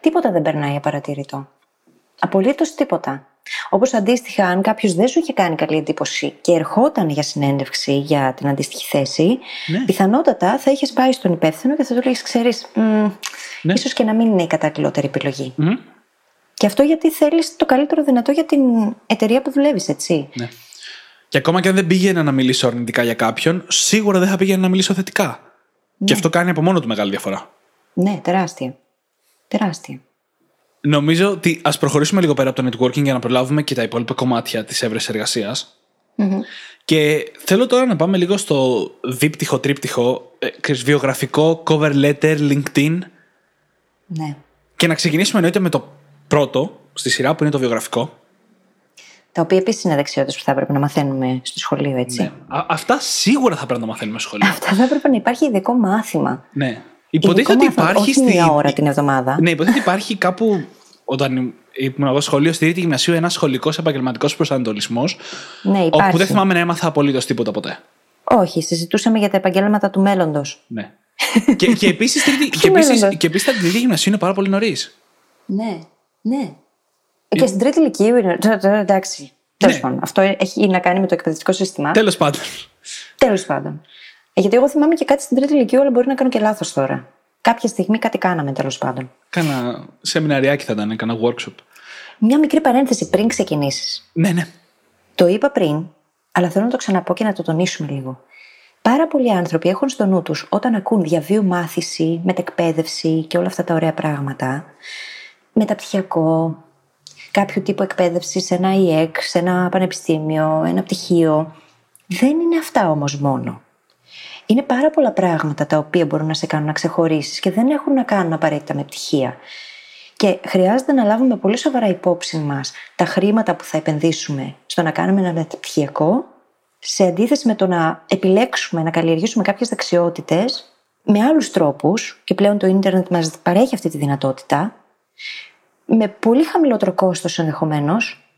Τίποτα δεν περνάει απαρατήρητο. Απολύτως τίποτα. Όπως αντίστοιχα, αν κάποιος δεν σου είχε κάνει καλή εντύπωση και ερχόταν για συνέντευξη για την αντίστοιχη θέση, Ναι. πιθανότατα θα είχες πάει στον υπεύθυνο και θα του έλεγε: Ξέρεις, Ναι. ίσως και να μην είναι η καταλληλότερη επιλογή. Μμμ. Και αυτό γιατί θέλεις το καλύτερο δυνατό για την εταιρεία που δουλεύεις, έτσι. Ναι. Και ακόμα και αν δεν πήγαινα να μιλήσω αρνητικά για κάποιον, σίγουρα δεν θα πήγαινα να μιλήσω θετικά. Και αυτό κάνει από μόνο του μεγάλη διαφορά. Ναι, τεράστια. Τεράστια. Νομίζω ότι ας προχωρήσουμε λίγο πέρα από το networking για να προλάβουμε και τα υπόλοιπα κομμάτια της έβρεση εργασίας. Και θέλω τώρα να πάμε λίγο στο δίπτυχο, τρίπτυχο, ε, ξέρεις, βιογραφικό, cover letter, LinkedIn. Ναι. Και να ξεκινήσουμε εννοείται με το πρώτο στη σειρά που είναι το βιογραφικό. Τα οποία επίσης είναι δεξιότητες που θα έπρεπε να μαθαίνουμε στο σχολείο, έτσι. Ναι. Α- αυτά σίγουρα θα πρέπει να τα μαθαίνουμε στο σχολείο. Αυτά θα έπρεπε να υπάρχει ειδικό μάθημα. ναι. Υποτίθεται ότι Ειδικό μάθημα, υπάρχει όχι στη. μία ώρα την εβδομάδα. Ναι, υποτίθεται υπάρχει κάπου. Όταν ήμουν εγώ σχολείο, στη Ρίτη Γυμνασίου, ένας σχολικός επαγγελματικός προσανατολισμός. Ναι, Όπου υπάρχει. δεν θυμάμαι να έμαθα απολύτως τίποτα ποτέ. Όχι, συζητούσαμε για τα επαγγέλματα του μέλλοντος. Ναι. και και επίσης και μέλλοντας. επίσης, και επίσης, τα Ρίτη Γυμνασίου είναι πάρα πολύ νωρίς. Ναι, ναι. Και στην τρίτη ηλικίου είναι. Τώρα, τώρα, εντάξει. Τέλος Ναι. πάντων. Αυτό έχει να κάνει με το εκπαιδευτικό σύστημα. Τέλος πάντων. Τέλος πάντων. Ε, γιατί εγώ θυμάμαι και κάτι στην τρίτη ηλικίου, αλλά μπορεί να κάνω και λάθος τώρα. Κάποια στιγμή κάτι κάναμε τέλος πάντων. Κάνα σεμιναριάκι θα ήταν, κάνα workshop. Μια μικρή παρένθεση πριν ξεκινήσεις. Ναι, ναι. Το είπα πριν, αλλά θέλω να το ξαναπώ και να το τονίσουμε λίγο. Πάρα πολλοί άνθρωποι έχουν στο νου τους όταν ακούν διαβίου μάθηση, μετεκπαίδευση και όλα αυτά τα ωραία πράγματα, μεταπτυχιακό, κάποιο τύπο εκπαίδευση σε ένα ΙΕΚ, σε ένα πανεπιστήμιο, ένα πτυχίο. Δεν είναι αυτά όμως μόνο. Είναι πάρα πολλά πράγματα τα οποία μπορούν να σε κάνουν να ξεχωρίσεις και δεν έχουν να κάνουν απαραίτητα με πτυχία. Και χρειάζεται να λάβουμε πολύ σοβαρά υπόψη μας τα χρήματα που θα επενδύσουμε στο να κάνουμε ένα μεταπτυχιακό, σε αντίθεση με το να επιλέξουμε να καλλιεργήσουμε κάποιες δεξιότητες με άλλους τρόπους, και πλέον το ίντερνετ μας παρέχει αυτή τη δυνατότητα, με πολύ χαμηλότερο κόστος ενδεχομένως,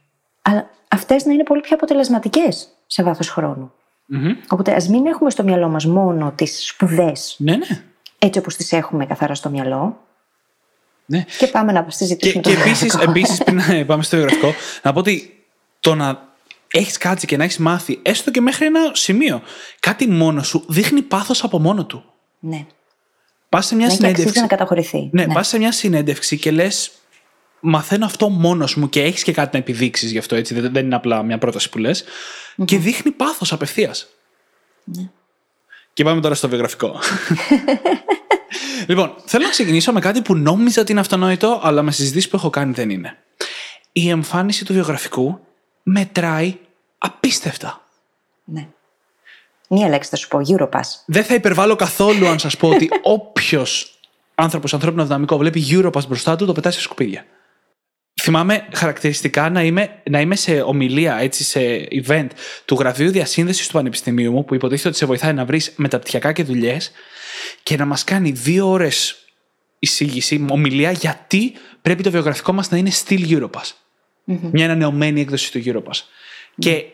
αλλά αυτές να είναι πολύ πιο αποτελεσματικές σε βάθος χρόνου. Μμμ. Οπότε ας μην έχουμε στο μυαλό μας μόνο τις σπουδές Ναι, ναι. έτσι όπως τις έχουμε καθαρά στο μυαλό. ναι. Και πάμε να Και, συζητήσουμε και το επίσης, βιογραφικό. επίσης, πριν να πάμε στο βιογραφικό, να πω ότι το να έχεις κάτσει και να έχεις μάθει, έστω και μέχρι ένα σημείο, κάτι μόνο σου δείχνει πάθος από μόνο του. Ναι. Πας σε μια Ναι, και αξίζει συνέντευξη. να καταχωρηθεί. Ναι, πας σε μια συνέντευξη και λες. Μαθαίνω αυτό μόνο μου και έχεις και κάτι να επιδείξεις γι' αυτό έτσι. Δεν, δεν είναι απλά μια πρόταση που λες. Και δείχνει πάθος απευθείας. Ναι. Και πάμε τώρα στο βιογραφικό. λοιπόν, θέλω να ξεκινήσω με κάτι που νόμιζα ότι είναι αυτονόητο, αλλά με συζητήσεις που έχω κάνει δεν είναι. Η εμφάνιση του βιογραφικού μετράει απίστευτα. ναι. Μία λέξη θα σου πω, Europass. Δεν θα υπερβάλλω καθόλου αν σας πω ότι όποιος άνθρωπος, ανθρώπινο δυναμικό, βλέπει Europass μπροστά του, το πετάει σε σκουπίδια. Θυμάμαι χαρακτηριστικά να είμαι, να είμαι σε ομιλία, έτσι, σε event του γραφείου διασύνδεσης του Πανεπιστημίου μου, που υποτίθεται ότι σε βοηθάει να βρεις μεταπτυχιακά και δουλειές, και να μας κάνει δύο ώρες εισήγηση, ομιλία, γιατί πρέπει το βιογραφικό μας να είναι still Europass. Μια ανανεωμένη έκδοση του Europass. Και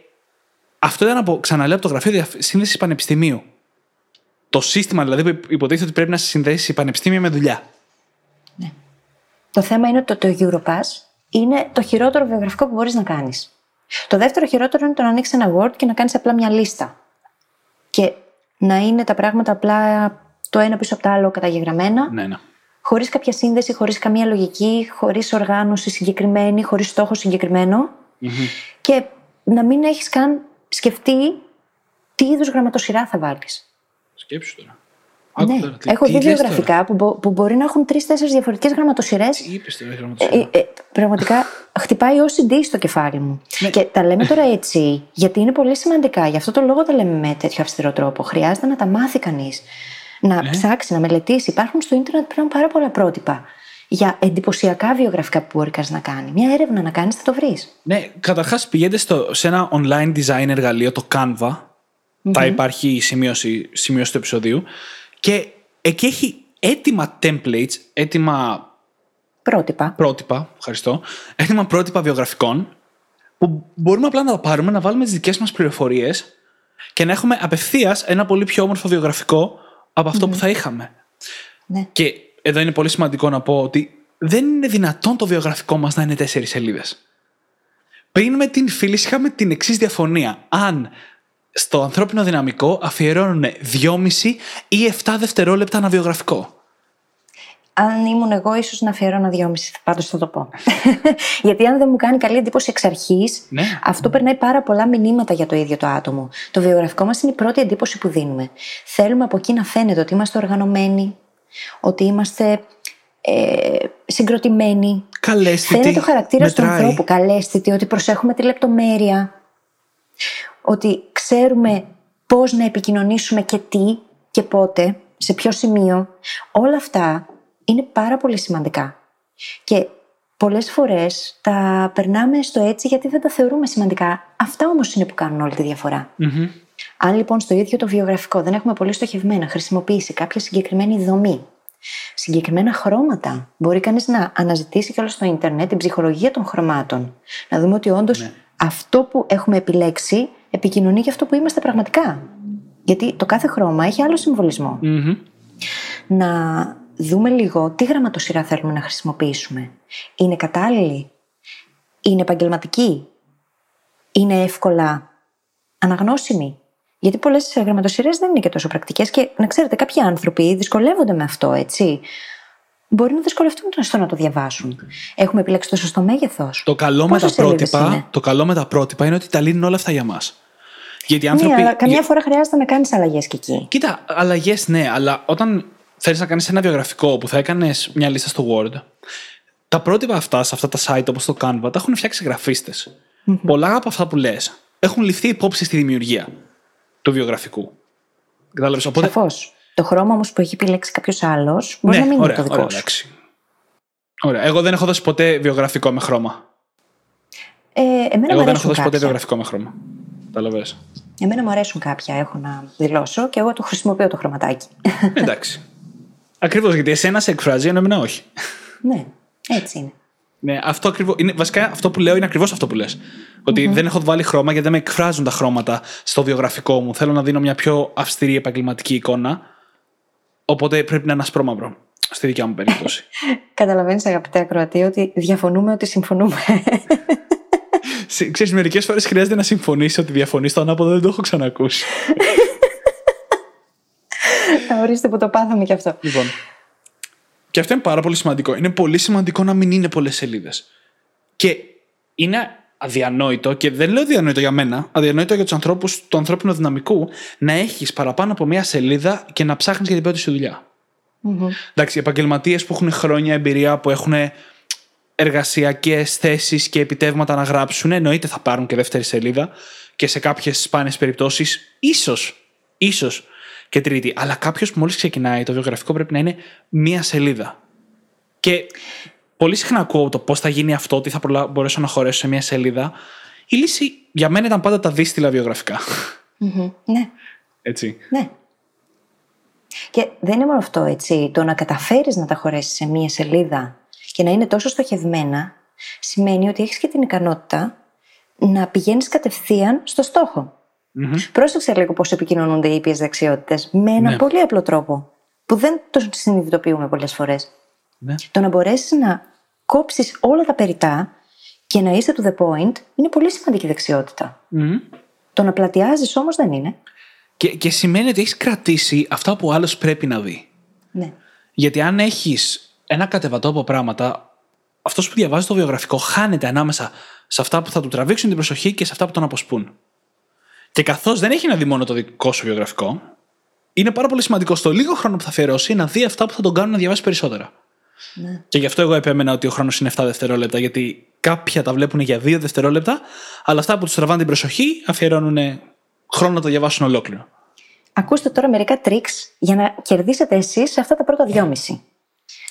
αυτό ήταν από, ξαναλέω, από το γραφείο διασύνδεσης Πανεπιστημίου. Το σύστημα δηλαδή που υποτίθεται ότι πρέπει να σε συνδέσει η πανεπιστήμια με δουλειά. Το θέμα είναι ότι το, το Europass είναι το χειρότερο βιογραφικό που μπορείς να κάνεις. Το δεύτερο χειρότερο είναι το να ανοίξεις ένα Word και να κάνεις απλά μια λίστα. Και να είναι τα πράγματα απλά το ένα πίσω από το άλλο καταγεγραμμένα, Ναι, ναι. χωρίς κάποια σύνδεση, χωρίς καμία λογική, χωρίς οργάνωση συγκεκριμένη, χωρίς στόχο συγκεκριμένο. Και να μην έχεις καν σκεφτεί τι είδους γραμματοσυρά θα βάλεις. Σκέψου τώρα. Άκου Ναι, τώρα, τι- έχω τι δει λες τώρα. βιογραφικά που, μπο- που μπορεί να έχουν τρει-τέσσερι διαφορετικές γραμματοσυρές. Τι είπες τώρα, γραμματοσυρά; Ε, ε, πραγματικά χτυπάει ω CD στο κεφάλι μου. Ναι. Και τα λέμε τώρα έτσι, γιατί είναι πολύ σημαντικά. Γι' αυτό το λόγο τα λέμε με τέτοιο αυστηρό τρόπο. Χρειάζεται να τα μάθει κανείς. να ψάξει, να μελετήσει. Υπάρχουν στο ίντερνετ πλέον πάρα πολλά πρότυπα για εντυπωσιακά βιογραφικά που μπορεί κανείς να κάνει. Μια έρευνα να κάνεις, θα το βρεις. Ναι, καταρχάς πηγαίνετε στο, σε ένα online design εργαλείο, το Canva. Θα υπάρχει η σημείωση, σημείωση του επεισοδίου. Και εκεί έχει έτοιμα templates, έτοιμα Πρότυπα. πρότυπα, ευχαριστώ, έτοιμα πρότυπα βιογραφικών που μπορούμε απλά να τα πάρουμε, να βάλουμε τις δικές μας πληροφορίες και να έχουμε απευθείας ένα πολύ πιο όμορφο βιογραφικό από αυτό που θα είχαμε. Ναι. Και εδώ είναι πολύ σημαντικό να πω ότι δεν είναι δυνατόν το βιογραφικό μας να είναι τέσσερις σελίδες. Πριν με την φίλη είχαμε την εξής διαφωνία. Αν στο ανθρώπινο δυναμικό αφιερώνουν 2,5 ή 7 δευτερόλεπτα ένα βιογραφικό. Αν ήμουν εγώ, ίσως να αφιερώνα δυόμιση. Πάντως θα το πω. Γιατί αν δεν μου κάνει καλή εντύπωση εξ αρχής, Ναι. αυτό περνάει πάρα πολλά μηνύματα για το ίδιο το άτομο. Το βιογραφικό μας είναι η πρώτη εντύπωση που δίνουμε. Θέλουμε από εκεί να φαίνεται ότι είμαστε οργανωμένοι, ότι είμαστε ε, συγκροτημένοι. Καλέσθητη. Φαίνεται ο χαρακτήρας του μετράει. ανθρώπου, καλέσθητη, ότι προσέχουμε τη λεπτομέρεια. Ότι ξέρουμε πώς να επικοινωνήσουμε και τι και πότε, σε ποιο σημείο. Όλα αυτά είναι πάρα πολύ σημαντικά. Και πολλές φορές τα περνάμε στο έτσι γιατί δεν τα θεωρούμε σημαντικά. Αυτά όμως είναι που κάνουν όλη τη διαφορά. Αν λοιπόν στο ίδιο το βιογραφικό δεν έχουμε πολύ στοχευμένα χρησιμοποιήσει κάποια συγκεκριμένη δομή, συγκεκριμένα χρώματα, μπορεί κανείς να αναζητήσει και όλο στο Ιντερνετ την ψυχολογία των χρωμάτων. Να δούμε ότι όντως αυτό που έχουμε επιλέξει επικοινωνεί για αυτό που είμαστε πραγματικά. Γιατί το κάθε χρώμα έχει άλλο συμβολισμό. Μμμ. Να δούμε λίγο τι γραμματοσυρά θέλουμε να χρησιμοποιήσουμε. Είναι κατάλληλη, είναι επαγγελματική, είναι εύκολα αναγνώσιμη; Γιατί πολλές γραμματοσυρές δεν είναι και τόσο πρακτικές και να ξέρετε, κάποιοι άνθρωποι δυσκολεύονται με αυτό, έτσι. Μπορεί να δυσκολευτούν στο να το διαβάσουν. Έχουμε επιλέξει το σωστό μέγεθος. Το καλό, με τα Πόσες σελίδες πρότυπα, είναι; το καλό με τα πρότυπα είναι ότι τα λύνουν όλα αυτά για μας. Γιατί οι Ναι, άνθρωποι. αλλά καμιά για- φορά χρειάζεται να κάνεις αλλαγές και εκεί. Κοίτα, αλλαγές ναι, αλλά όταν θέλεις να κάνεις ένα βιογραφικό που θα έκανες μια λίστα στο Word, τα πρότυπα αυτά σε αυτά τα site όπως το Canva τα έχουν φτιάξει γραφίστες. Πολλά από αυτά που λες έχουν ληφθεί υπόψη στη δημιουργία του βιογραφικού. Κατάλαβες. Οπότε. Σαφώς. Το χρώμα όμως που έχει επιλέξει κάποιος άλλος μπορεί να μην Ναι, ωραία, είναι το δικό ωραία, σου. εντάξει. Ωραία. Εγώ δεν έχω δώσει ποτέ βιογραφικό με χρώμα. Ε, εμένα Εγώ μου δεν έχω αρέσουν δώσει ποτέ κάποια. βιογραφικό με χρώμα. Κατάλαβε. Εμένα μου αρέσουν κάποια, έχω να δηλώσω και εγώ το χρησιμοποιώ το χρωματάκι. Εντάξει. Ακριβώς γιατί εσένα σε εκφράζει, ενώ εμένα όχι. ναι, έτσι είναι. Ναι, αυτό ακριβώς, είναι, βασικά αυτό που λέω είναι ακριβώς αυτό που λες. Οτι δεν έχω βάλει χρώμα γιατί δεν με εκφράζουν τα χρώματα στο βιογραφικό μου. Θέλω να δίνω μια πιο αυστηρή επαγγελματική εικόνα. Οπότε πρέπει να είναι ασπρόμαυρο. Στη δικιά μου περίπτωση. Καταλαβαίνεις, αγαπητέ ακροατή, ότι διαφωνούμε ότι συμφωνούμε. Ξέρεις, μερικές φορές χρειάζεται να συμφωνήσει ότι διαφωνείς. Το ανάποδο δεν το έχω ξανακούσει. Θα ορίστε που το πάθαμε κι αυτό. λοιπόν. Και αυτό είναι πάρα πολύ σημαντικό. Είναι πολύ σημαντικό να μην είναι πολλές σελίδες. Και είναι αδιανόητο, και δεν λέω αδιανόητο για μένα, αδιανόητο για τους ανθρώπους του ανθρώπινου δυναμικού, να έχεις παραπάνω από μία σελίδα και να ψάχνεις για την πρώτη σου δουλειά. Εντάξει, οι επαγγελματίες που έχουν χρόνια εμπειρία, που έχουν εργασιακές θέσεις και επιτεύγματα να γράψουν, εννοείται θα πάρουν και δεύτερη σελίδα και σε κάποιες σπάνιες περιπτώσεις, ίσως, ίσως και τρίτη. Αλλά κάποιος που μόλις ξεκινάει, το βιογραφικό πρέπει να είναι μία σελίδα. Και πολύ συχνά ακούω το πώς θα γίνει αυτό, τι θα προλα- μπορέσω να χωρέσω σε μία σελίδα. Η λύση για μένα ήταν πάντα τα δύστηλα βιογραφικά. Μμμ. Ναι, Έτσι. ναι. Και δεν είναι μόνο αυτό, έτσι. Το να καταφέρεις να τα χωρέσει σε μία σελίδα και να είναι τόσο στοχευμένα, σημαίνει ότι έχεις και την ικανότητα να πηγαίνεις κατευθείαν στο στοχο Πρόσεξε λίγο πώς επικοινωνούνται οι ήπιες δεξιότητες με έναν Ναι. πολύ απλό τρόπο, που δεν το συνειδητοποιούμε πολλές φορές. Ναι. Το να μπορέσεις να κόψεις όλα τα περιτά και να είσαι to the point είναι πολύ σημαντική δεξιότητα. Μμμ. Το να πλατιάζεις όμως δεν είναι. Και, και σημαίνει ότι έχεις κρατήσει αυτά που άλλος πρέπει να δει. Ναι. Γιατί αν έχεις ένα κατεβατό από πράγματα, αυτός που διαβάζει το βιογραφικό χάνεται ανάμεσα σε αυτά που θα του τραβήξουν την προσοχή και σε αυτά που τον αποσπούν. Και καθώς δεν έχει να δει μόνο το δικό σου βιογραφικό, είναι πάρα πολύ σημαντικό στο λίγο χρόνο που θα αφιερώσει να δει αυτά που θα τον κάνουν να διαβάσει περισσότερα. Ναι. Και γι' αυτό εγώ επέμενα ότι ο χρόνος είναι 7 δευτερόλεπτα, γιατί κάποια τα βλέπουν για 2 δευτερόλεπτα, αλλά αυτά που τους τραβάνε την προσοχή αφιερώνουν χρόνο να το διαβάσουν ολόκληρο. Ακούστε τώρα μερικά tricks για να κερδίσετε εσείς σε αυτά τα πρώτα δυόμιση.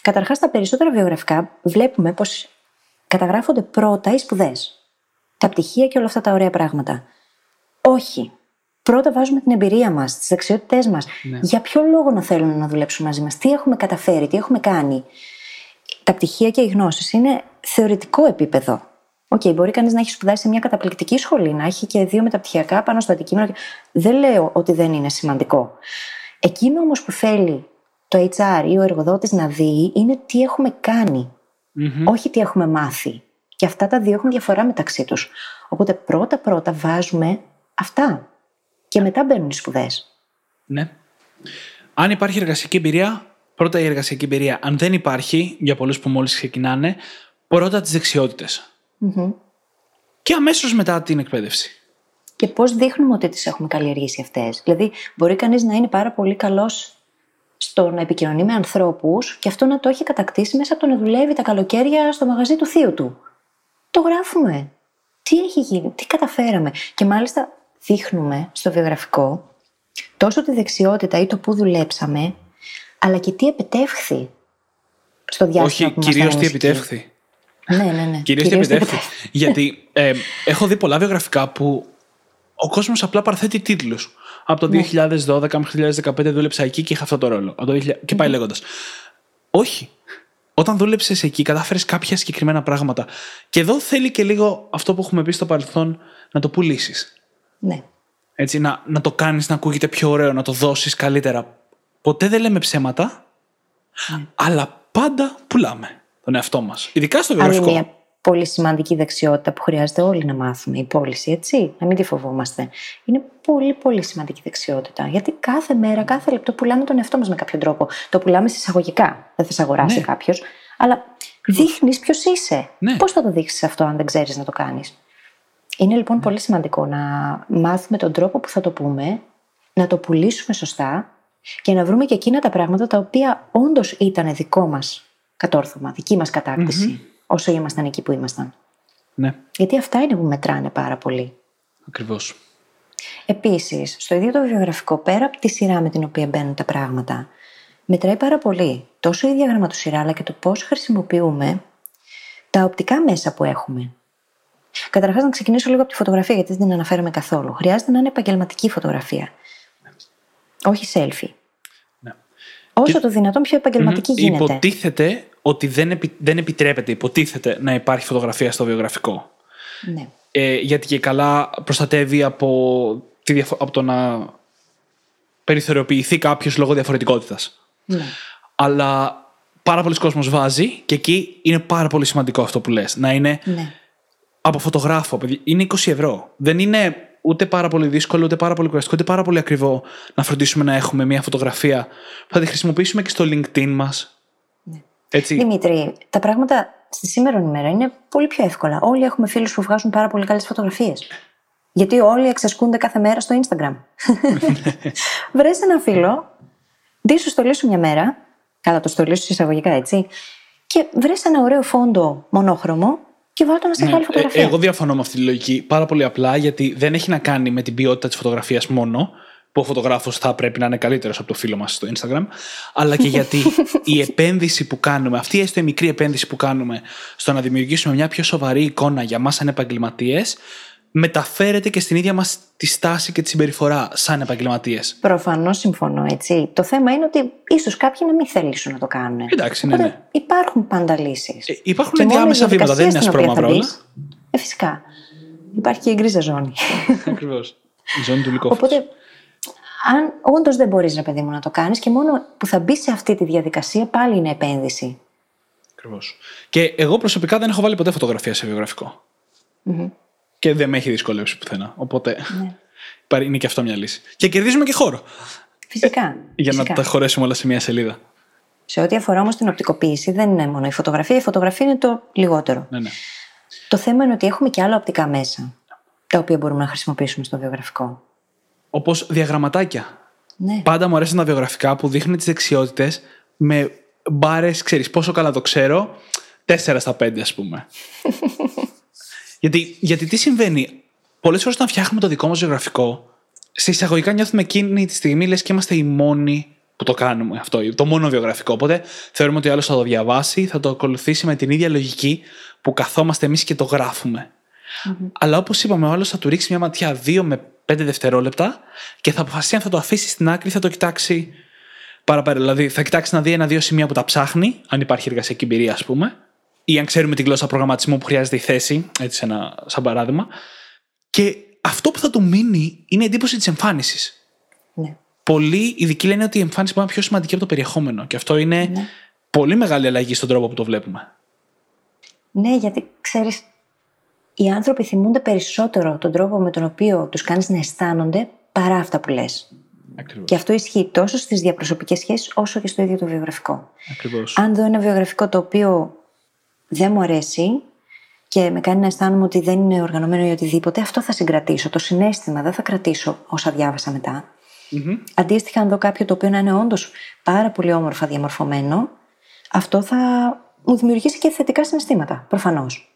Καταρχάς, τα περισσότερα βιογραφικά βλέπουμε πως καταγράφονται πρώτα οι σπουδές. Τα πτυχία και όλα αυτά τα ωραία πράγματα. Όχι. Πρώτα βάζουμε την εμπειρία μας, τις δεξιότητές μας. Για ποιο λόγο να θέλουν να δουλέψουν μαζί μας, τι έχουμε καταφέρει, τι έχουμε κάνει; Τα πτυχία και οι γνώσεις είναι θεωρητικό επίπεδο. OK, okay, μπορεί κανείς να έχει σπουδάσει σε μια καταπληκτική σχολή, να έχει και δύο μεταπτυχιακά πάνω στο αντικείμενο. Δεν λέω ότι δεν είναι σημαντικό. Εκείνο όμως που θέλει το HR ή ο εργοδότης να δει είναι τι έχουμε όχι τι έχουμε μάθει. Και αυτά τα δύο έχουν διαφορά μεταξύ τους. Οπότε πρώτα-πρώτα βάζουμε αυτά. Και μετά μπαίνουν οι σπουδές. Ναι. Αν υπάρχει εργασιακή εμπειρία, πρώτα η εργασιακή εμπειρία. Αν δεν υπάρχει, για πολλούς που μόλις ξεκινάνε, πρώτα τις δεξιότητες. Και αμέσως μετά την εκπαίδευση. Και πώς δείχνουμε ότι τις έχουμε καλλιεργήσει αυτές. Δηλαδή, μπορεί κανείς να είναι πάρα πολύ καλός στο να επικοινωνεί με ανθρώπους και αυτό να το έχει κατακτήσει μέσα από το να δουλεύει τα καλοκαίρια στο μαγαζί του θείου του. Το γράφουμε. Τι έχει γίνει, τι καταφέραμε. Και μάλιστα δείχνουμε στο βιογραφικό τόσο τη δεξιότητα ή το που δουλέψαμε, αλλά και τι επιτεύχθη στο διάστημα Όχι, κυρίως τι επιτεύχθη. Ναι, ναι, ναι. Κυρίως τι επιτεύχθη. Γιατί ε, έχω δει πολλά βιογραφικά που ο κόσμος απλά παραθέτει τίτλους. Από το 2012 μέχρι το 2015 δούλεψα εκεί και είχα αυτό το ρόλο. Από το 2000... Και πάει λέγοντας. Όχι. Όταν δούλεψες εκεί, κατάφερες κάποια συγκεκριμένα πράγματα. Και εδώ θέλει και λίγο αυτό που έχουμε πει στο παρελθόν να το πουλήσεις. Ναι. Έτσι, να, να το κάνεις να ακούγεται πιο ωραίο, να το δώσεις καλύτερα. Ποτέ δεν λέμε ψέματα, ναι. αλλά πάντα πουλάμε τον εαυτό μας. Ειδικά στο βιογραφικό πολύ σημαντική δεξιότητα που χρειάζεται όλοι να μάθουμε, η πώληση, έτσι. Να μην τη φοβόμαστε. Είναι πολύ, πολύ σημαντική δεξιότητα. Γιατί κάθε μέρα, κάθε λεπτό πουλάμε τον εαυτό μας με κάποιο τρόπο. Το πουλάμε συσσαγωγικά. Δεν θα σε αγοράσει ναι. κάποιος. Αλλά δείχνεις ποιος είσαι. Ναι. Πώς θα το δείξεις αυτό, αν δεν ξέρεις να το κάνεις; Είναι λοιπόν ναι. πολύ σημαντικό να μάθουμε τον τρόπο που θα το πούμε, να το πουλήσουμε σωστά και να βρούμε και εκείνα τα πράγματα τα οποία όντως ήταν δικό μας κατόρθωμα, δική μας κατακτηση όσο ήμασταν εκεί που ήμασταν. Ναι. Γιατί αυτά είναι που μετράνε πάρα πολύ. Ακριβώς. Επίσης, στο ίδιο το βιογραφικό, πέρα από τη σειρά με την οποία μπαίνουν τα πράγματα, μετράει πάρα πολύ τόσο η διαγραμματοσυρά αλλά και το πώς χρησιμοποιούμε τα οπτικά μέσα που έχουμε. Καταρχάς, να ξεκινήσω λίγο από τη φωτογραφία, γιατί δεν την αναφέρομαι καθόλου. Χρειάζεται να είναι επαγγελματική φωτογραφία. Ναι. Όχι selfie. Ναι. Όσο το δυνατόν πιο επαγγελματική γίνεται. Υποτίθεται ότι δεν, επι, δεν επιτρέπεται, υποτίθεται, να υπάρχει φωτογραφία στο βιογραφικό. Ναι. Ε, γιατί και καλά προστατεύει από, τη, από το να περιθωριοποιηθεί κάποιος λόγω διαφορετικότητας. Ναι. Αλλά πάρα πολλοί κόσμος βάζει και εκεί είναι πάρα πολύ σημαντικό αυτό που λες. Να είναι ναι. από φωτογράφο. Είναι 20 ευρώ. Δεν είναι ούτε πάρα πολύ δύσκολο, ούτε πάρα πολύ κουραστικό, ούτε πάρα πολύ ακριβό να φροντίσουμε να έχουμε μια φωτογραφία που θα τη χρησιμοποιήσουμε και στο LinkedIn μας έτσι. Δημήτρη, τα πράγματα στη σήμερα ημέρα είναι πολύ πιο εύκολα. Όλοι έχουμε φίλους που βγάζουν πάρα πολύ καλές φωτογραφίες. Γιατί όλοι εξασκούνται κάθε μέρα στο Instagram. Βρες ένα φίλο, δεις σου στολί σου μια μέρα, καλά το στολί σου εισαγωγικά έτσι, και βρες ένα ωραίο φόντο μονόχρωμο και βάλτε να σε βγάλει ναι, φωτογραφία. Ε, εγώ διαφωνώ με αυτή τη λογική πάρα πολύ απλά γιατί δεν έχει να κάνει με την ποιότητα της φωτογραφίας μόνο, που ο φωτογράφος θα πρέπει να είναι καλύτερος από το φίλο μας στο Instagram, αλλά και γιατί η επένδυση που κάνουμε, αυτή έστω η μικρή επένδυση που κάνουμε στο να δημιουργήσουμε μια πιο σοβαρή εικόνα για μας σαν επαγγελματίες, μεταφέρεται και στην ίδια μας τη στάση και τη συμπεριφορά σαν επαγγελματίες. Προφανώς συμφωνώ, έτσι. Το θέμα είναι ότι ίσως κάποιοι να μην θέλησουν να το κάνουν. Εντάξει, ναι, ναι. Υπάρχουν πάντα λύσεις. Ε, υπάρχουν ενδιάμεσα βήματα, δεν είναι ασπρόμαυρο όλα. Ε, φυσικά. Υπάρχει και η γκρίζα ζώνη. Ακριβώς. Η ζώνη του λυκόφου. Οπότε αν όντως δεν μπορείς, ρε παιδί μου, να το κάνεις και μόνο που θα μπεις σε αυτή τη διαδικασία πάλι είναι επένδυση. Ακριβώς. Και εγώ προσωπικά δεν έχω βάλει ποτέ φωτογραφία σε βιογραφικο Και δεν με έχει δυσκολεύσει πουθενά. Οπότε ναι. είναι και αυτό μια λύση. Και κερδίζουμε και χώρο. Φυσικά. Ε, για φυσικά. να τα χωρέσουμε όλα σε μια σελίδα. Σε ό,τι αφορά όμως την οπτικοποίηση, δεν είναι μόνο η φωτογραφία. Η φωτογραφία είναι το λιγότερο. Ναι, ναι. Το θέμα είναι ότι έχουμε και άλλα οπτικά μέσα τα οποία μπορούμε να χρησιμοποιήσουμε στο βιογραφικό. Όπως διαγραμματάκια. Ναι. Πάντα μου αρέσουν τα βιογραφικά που δείχνουν τις δεξιότητες με μπάρες, ξέρεις πόσο καλά το ξέρω, 4 στα 5, ας πούμε. γιατί, γιατί τι συμβαίνει, πολλές φορές όταν φτιάχνουμε το δικό μας βιογραφικό, σε εισαγωγικά νιώθουμε εκείνη τη στιγμή λες και είμαστε οι μόνοι που το κάνουμε αυτό, το μόνο βιογραφικό. Οπότε θεωρούμε ότι ο άλλος θα το διαβάσει, θα το ακολουθήσει με την ίδια λογική που καθόμαστε εμείς και το γραφουμε Αλλά όπως είπαμε, ο άλλος θα του ρίξει μια ματιά δύο με πέντε δευτερόλεπτα και θα αποφασίσει αν θα το αφήσει στην άκρη, θα το κοιτάξει παραπέρα. Δηλαδή, θα κοιτάξει να δει ένα-δύο σημεία που τα ψάχνει, αν υπάρχει εργασιακή εμπειρία, ας πούμε, ή αν ξέρουμε τη γλώσσα προγραμματισμού που χρειάζεται η θέση, έτσι ένα, σαν παράδειγμα. Και αυτό που θα του μείνει είναι η εντύπωση της εμφάνισης. Ναι. Πολλοί ειδικοί λένε ότι η εμφάνιση μπορεί να είναι πιο σημαντική από το περιεχόμενο. Και αυτό είναι Ναι. πολύ μεγάλη αλλαγή στον τρόπο που το βλέπουμε. Ναι, γιατί ξέρεις, οι άνθρωποι θυμούνται περισσότερο τον τρόπο με τον οποίο τους κάνεις να αισθάνονται παρά αυτά που λες. Ακριβώς. Και αυτό ισχύει τόσο στις διαπροσωπικές σχέσεις όσο και στο ίδιο το βιογραφικό. Ακριβώς. Αν δω ένα βιογραφικό το οποίο δεν μου αρέσει και με κάνει να αισθάνομαι ότι δεν είναι οργανωμένο ή οτιδήποτε, αυτό θα συγκρατήσω. Το συνέστημα δεν θα κρατήσω όσα διάβασα μετά. Αντίστοιχα, αν δω κάποιο το οποίο να είναι όντως πάρα πολύ όμορφα διαμορφωμένο, αυτό θα μου δημιουργήσει και θετικά συναισθήματα, προφανώς.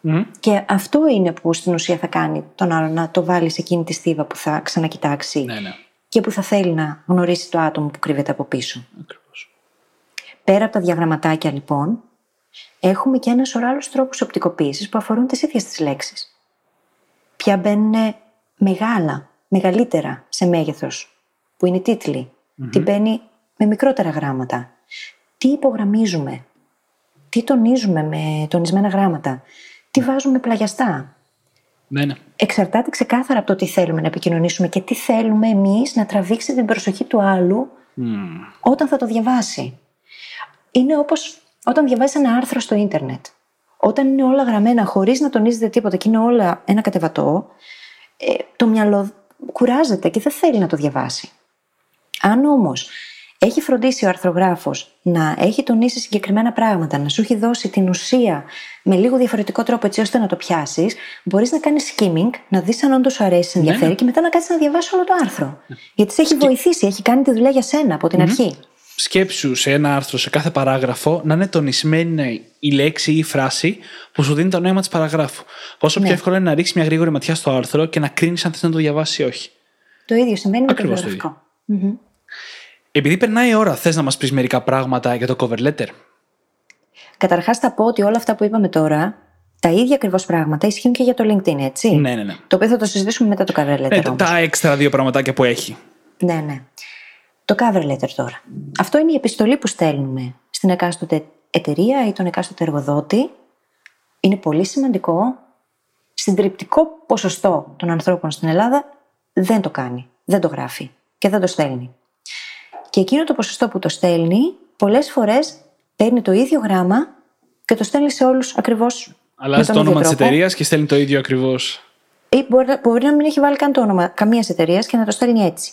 Μμμ. Και αυτό είναι που στην ουσία θα κάνει τον άλλο να το βάλει σε εκείνη τη στίβα που θα ξανακοιτάξει Ναι, ναι. και που θα θέλει να γνωρίσει το άτομο που κρύβεται από πίσω. Ακριβώς. Πέρα από τα διαγραμματάκια, λοιπόν, έχουμε και ένας σωρό άλλου τρόπους οπτικοποίησης που αφορούν τις ίδιες τις λέξεις. Ποια μπαίνουν μεγάλα, μεγαλύτερα σε μέγεθος, που είναι οι τίτλοι. Τι μπαίνει με μικρότερα γράμματα. Τι υπογραμμίζουμε; Τι τονίζουμε με τονισμένα γράμματα; Τι βάζουμε πλαγιαστά; Ναι, ναι. Εξαρτάται ξεκάθαρα από το τι θέλουμε να επικοινωνήσουμε και τι θέλουμε εμείς να τραβήξει την προσοχή του άλλου όταν θα το διαβάσει. Είναι όπως όταν διαβάζεις ένα άρθρο στο ίντερνετ. Όταν είναι όλα γραμμένα χωρίς να τονίζετε τίποτα και είναι όλα ένα κατεβατό, ε, το μυαλό κουράζεται και δεν θέλει να το διαβάσει. Αν όμως έχει φροντίσει ο αρθρογράφος να έχει τονίσει συγκεκριμένα πράγματα, να σου έχει δώσει την ουσία με λίγο διαφορετικό τρόπο έτσι ώστε να το πιάσεις, μπορείς να κάνεις skimming, να δεις αν όντως σου αρέσει, σε ενδιαφέρει ναι. και μετά να κάτσεις να διαβάσεις όλο το άρθρο. Γιατί σε έχει βοηθήσει, έχει κάνει τη δουλειά για σένα από την αρχή. Σκέψου σε ένα άρθρο, σε κάθε παράγραφο, να είναι τονισμένη η λέξη ή η φράση που σου δίνει το νόημα της παραγράφου. Πόσο πιο Ναι. εύκολο είναι να ρίξεις μια γρήγορη ματιά στο άρθρο και να κρίνεις αν θες να το διαβάσει ή όχι. Το ίδιο συμβαίνει με το Ακριβώς το βιογραφικό. Επειδή περνάει η ώρα, θες να μας πεις μερικά πράγματα για το cover letter; Καταρχάς, θα πω ότι όλα αυτά που είπαμε τώρα, τα ίδια ακριβώς πράγματα ισχύουν και για το LinkedIn, έτσι; Ναι, ναι, ναι. Το οποίο θα το συζητήσουμε μετά το cover letter. Ναι, τα- όμως. τα έξτρα δύο πραγματάκια που έχει. Ναι, ναι. Το cover letter τώρα. Αυτό είναι η επιστολή που στέλνουμε στην εκάστοτε εταιρεία ή τον εκάστοτε εργοδότη. Είναι πολύ σημαντικό. Συντριπτικό ποσοστό των ανθρώπων στην Ελλάδα δεν το κάνει. Δεν το γράφει και δεν το στέλνει. Και εκείνο το ποσοστό που το στέλνει, πολλές φορές παίρνει το ίδιο γράμμα και το στέλνει σε όλους ακριβώς Αλλάζει με το τον ίδιο όνομα της τρόπο. εταιρείας και στέλνει το ίδιο ακριβώς. Ή μπορεί, να- μπορεί να μην έχει βάλει καν το όνομα καμίας εταιρείας και να το στέλνει έτσι.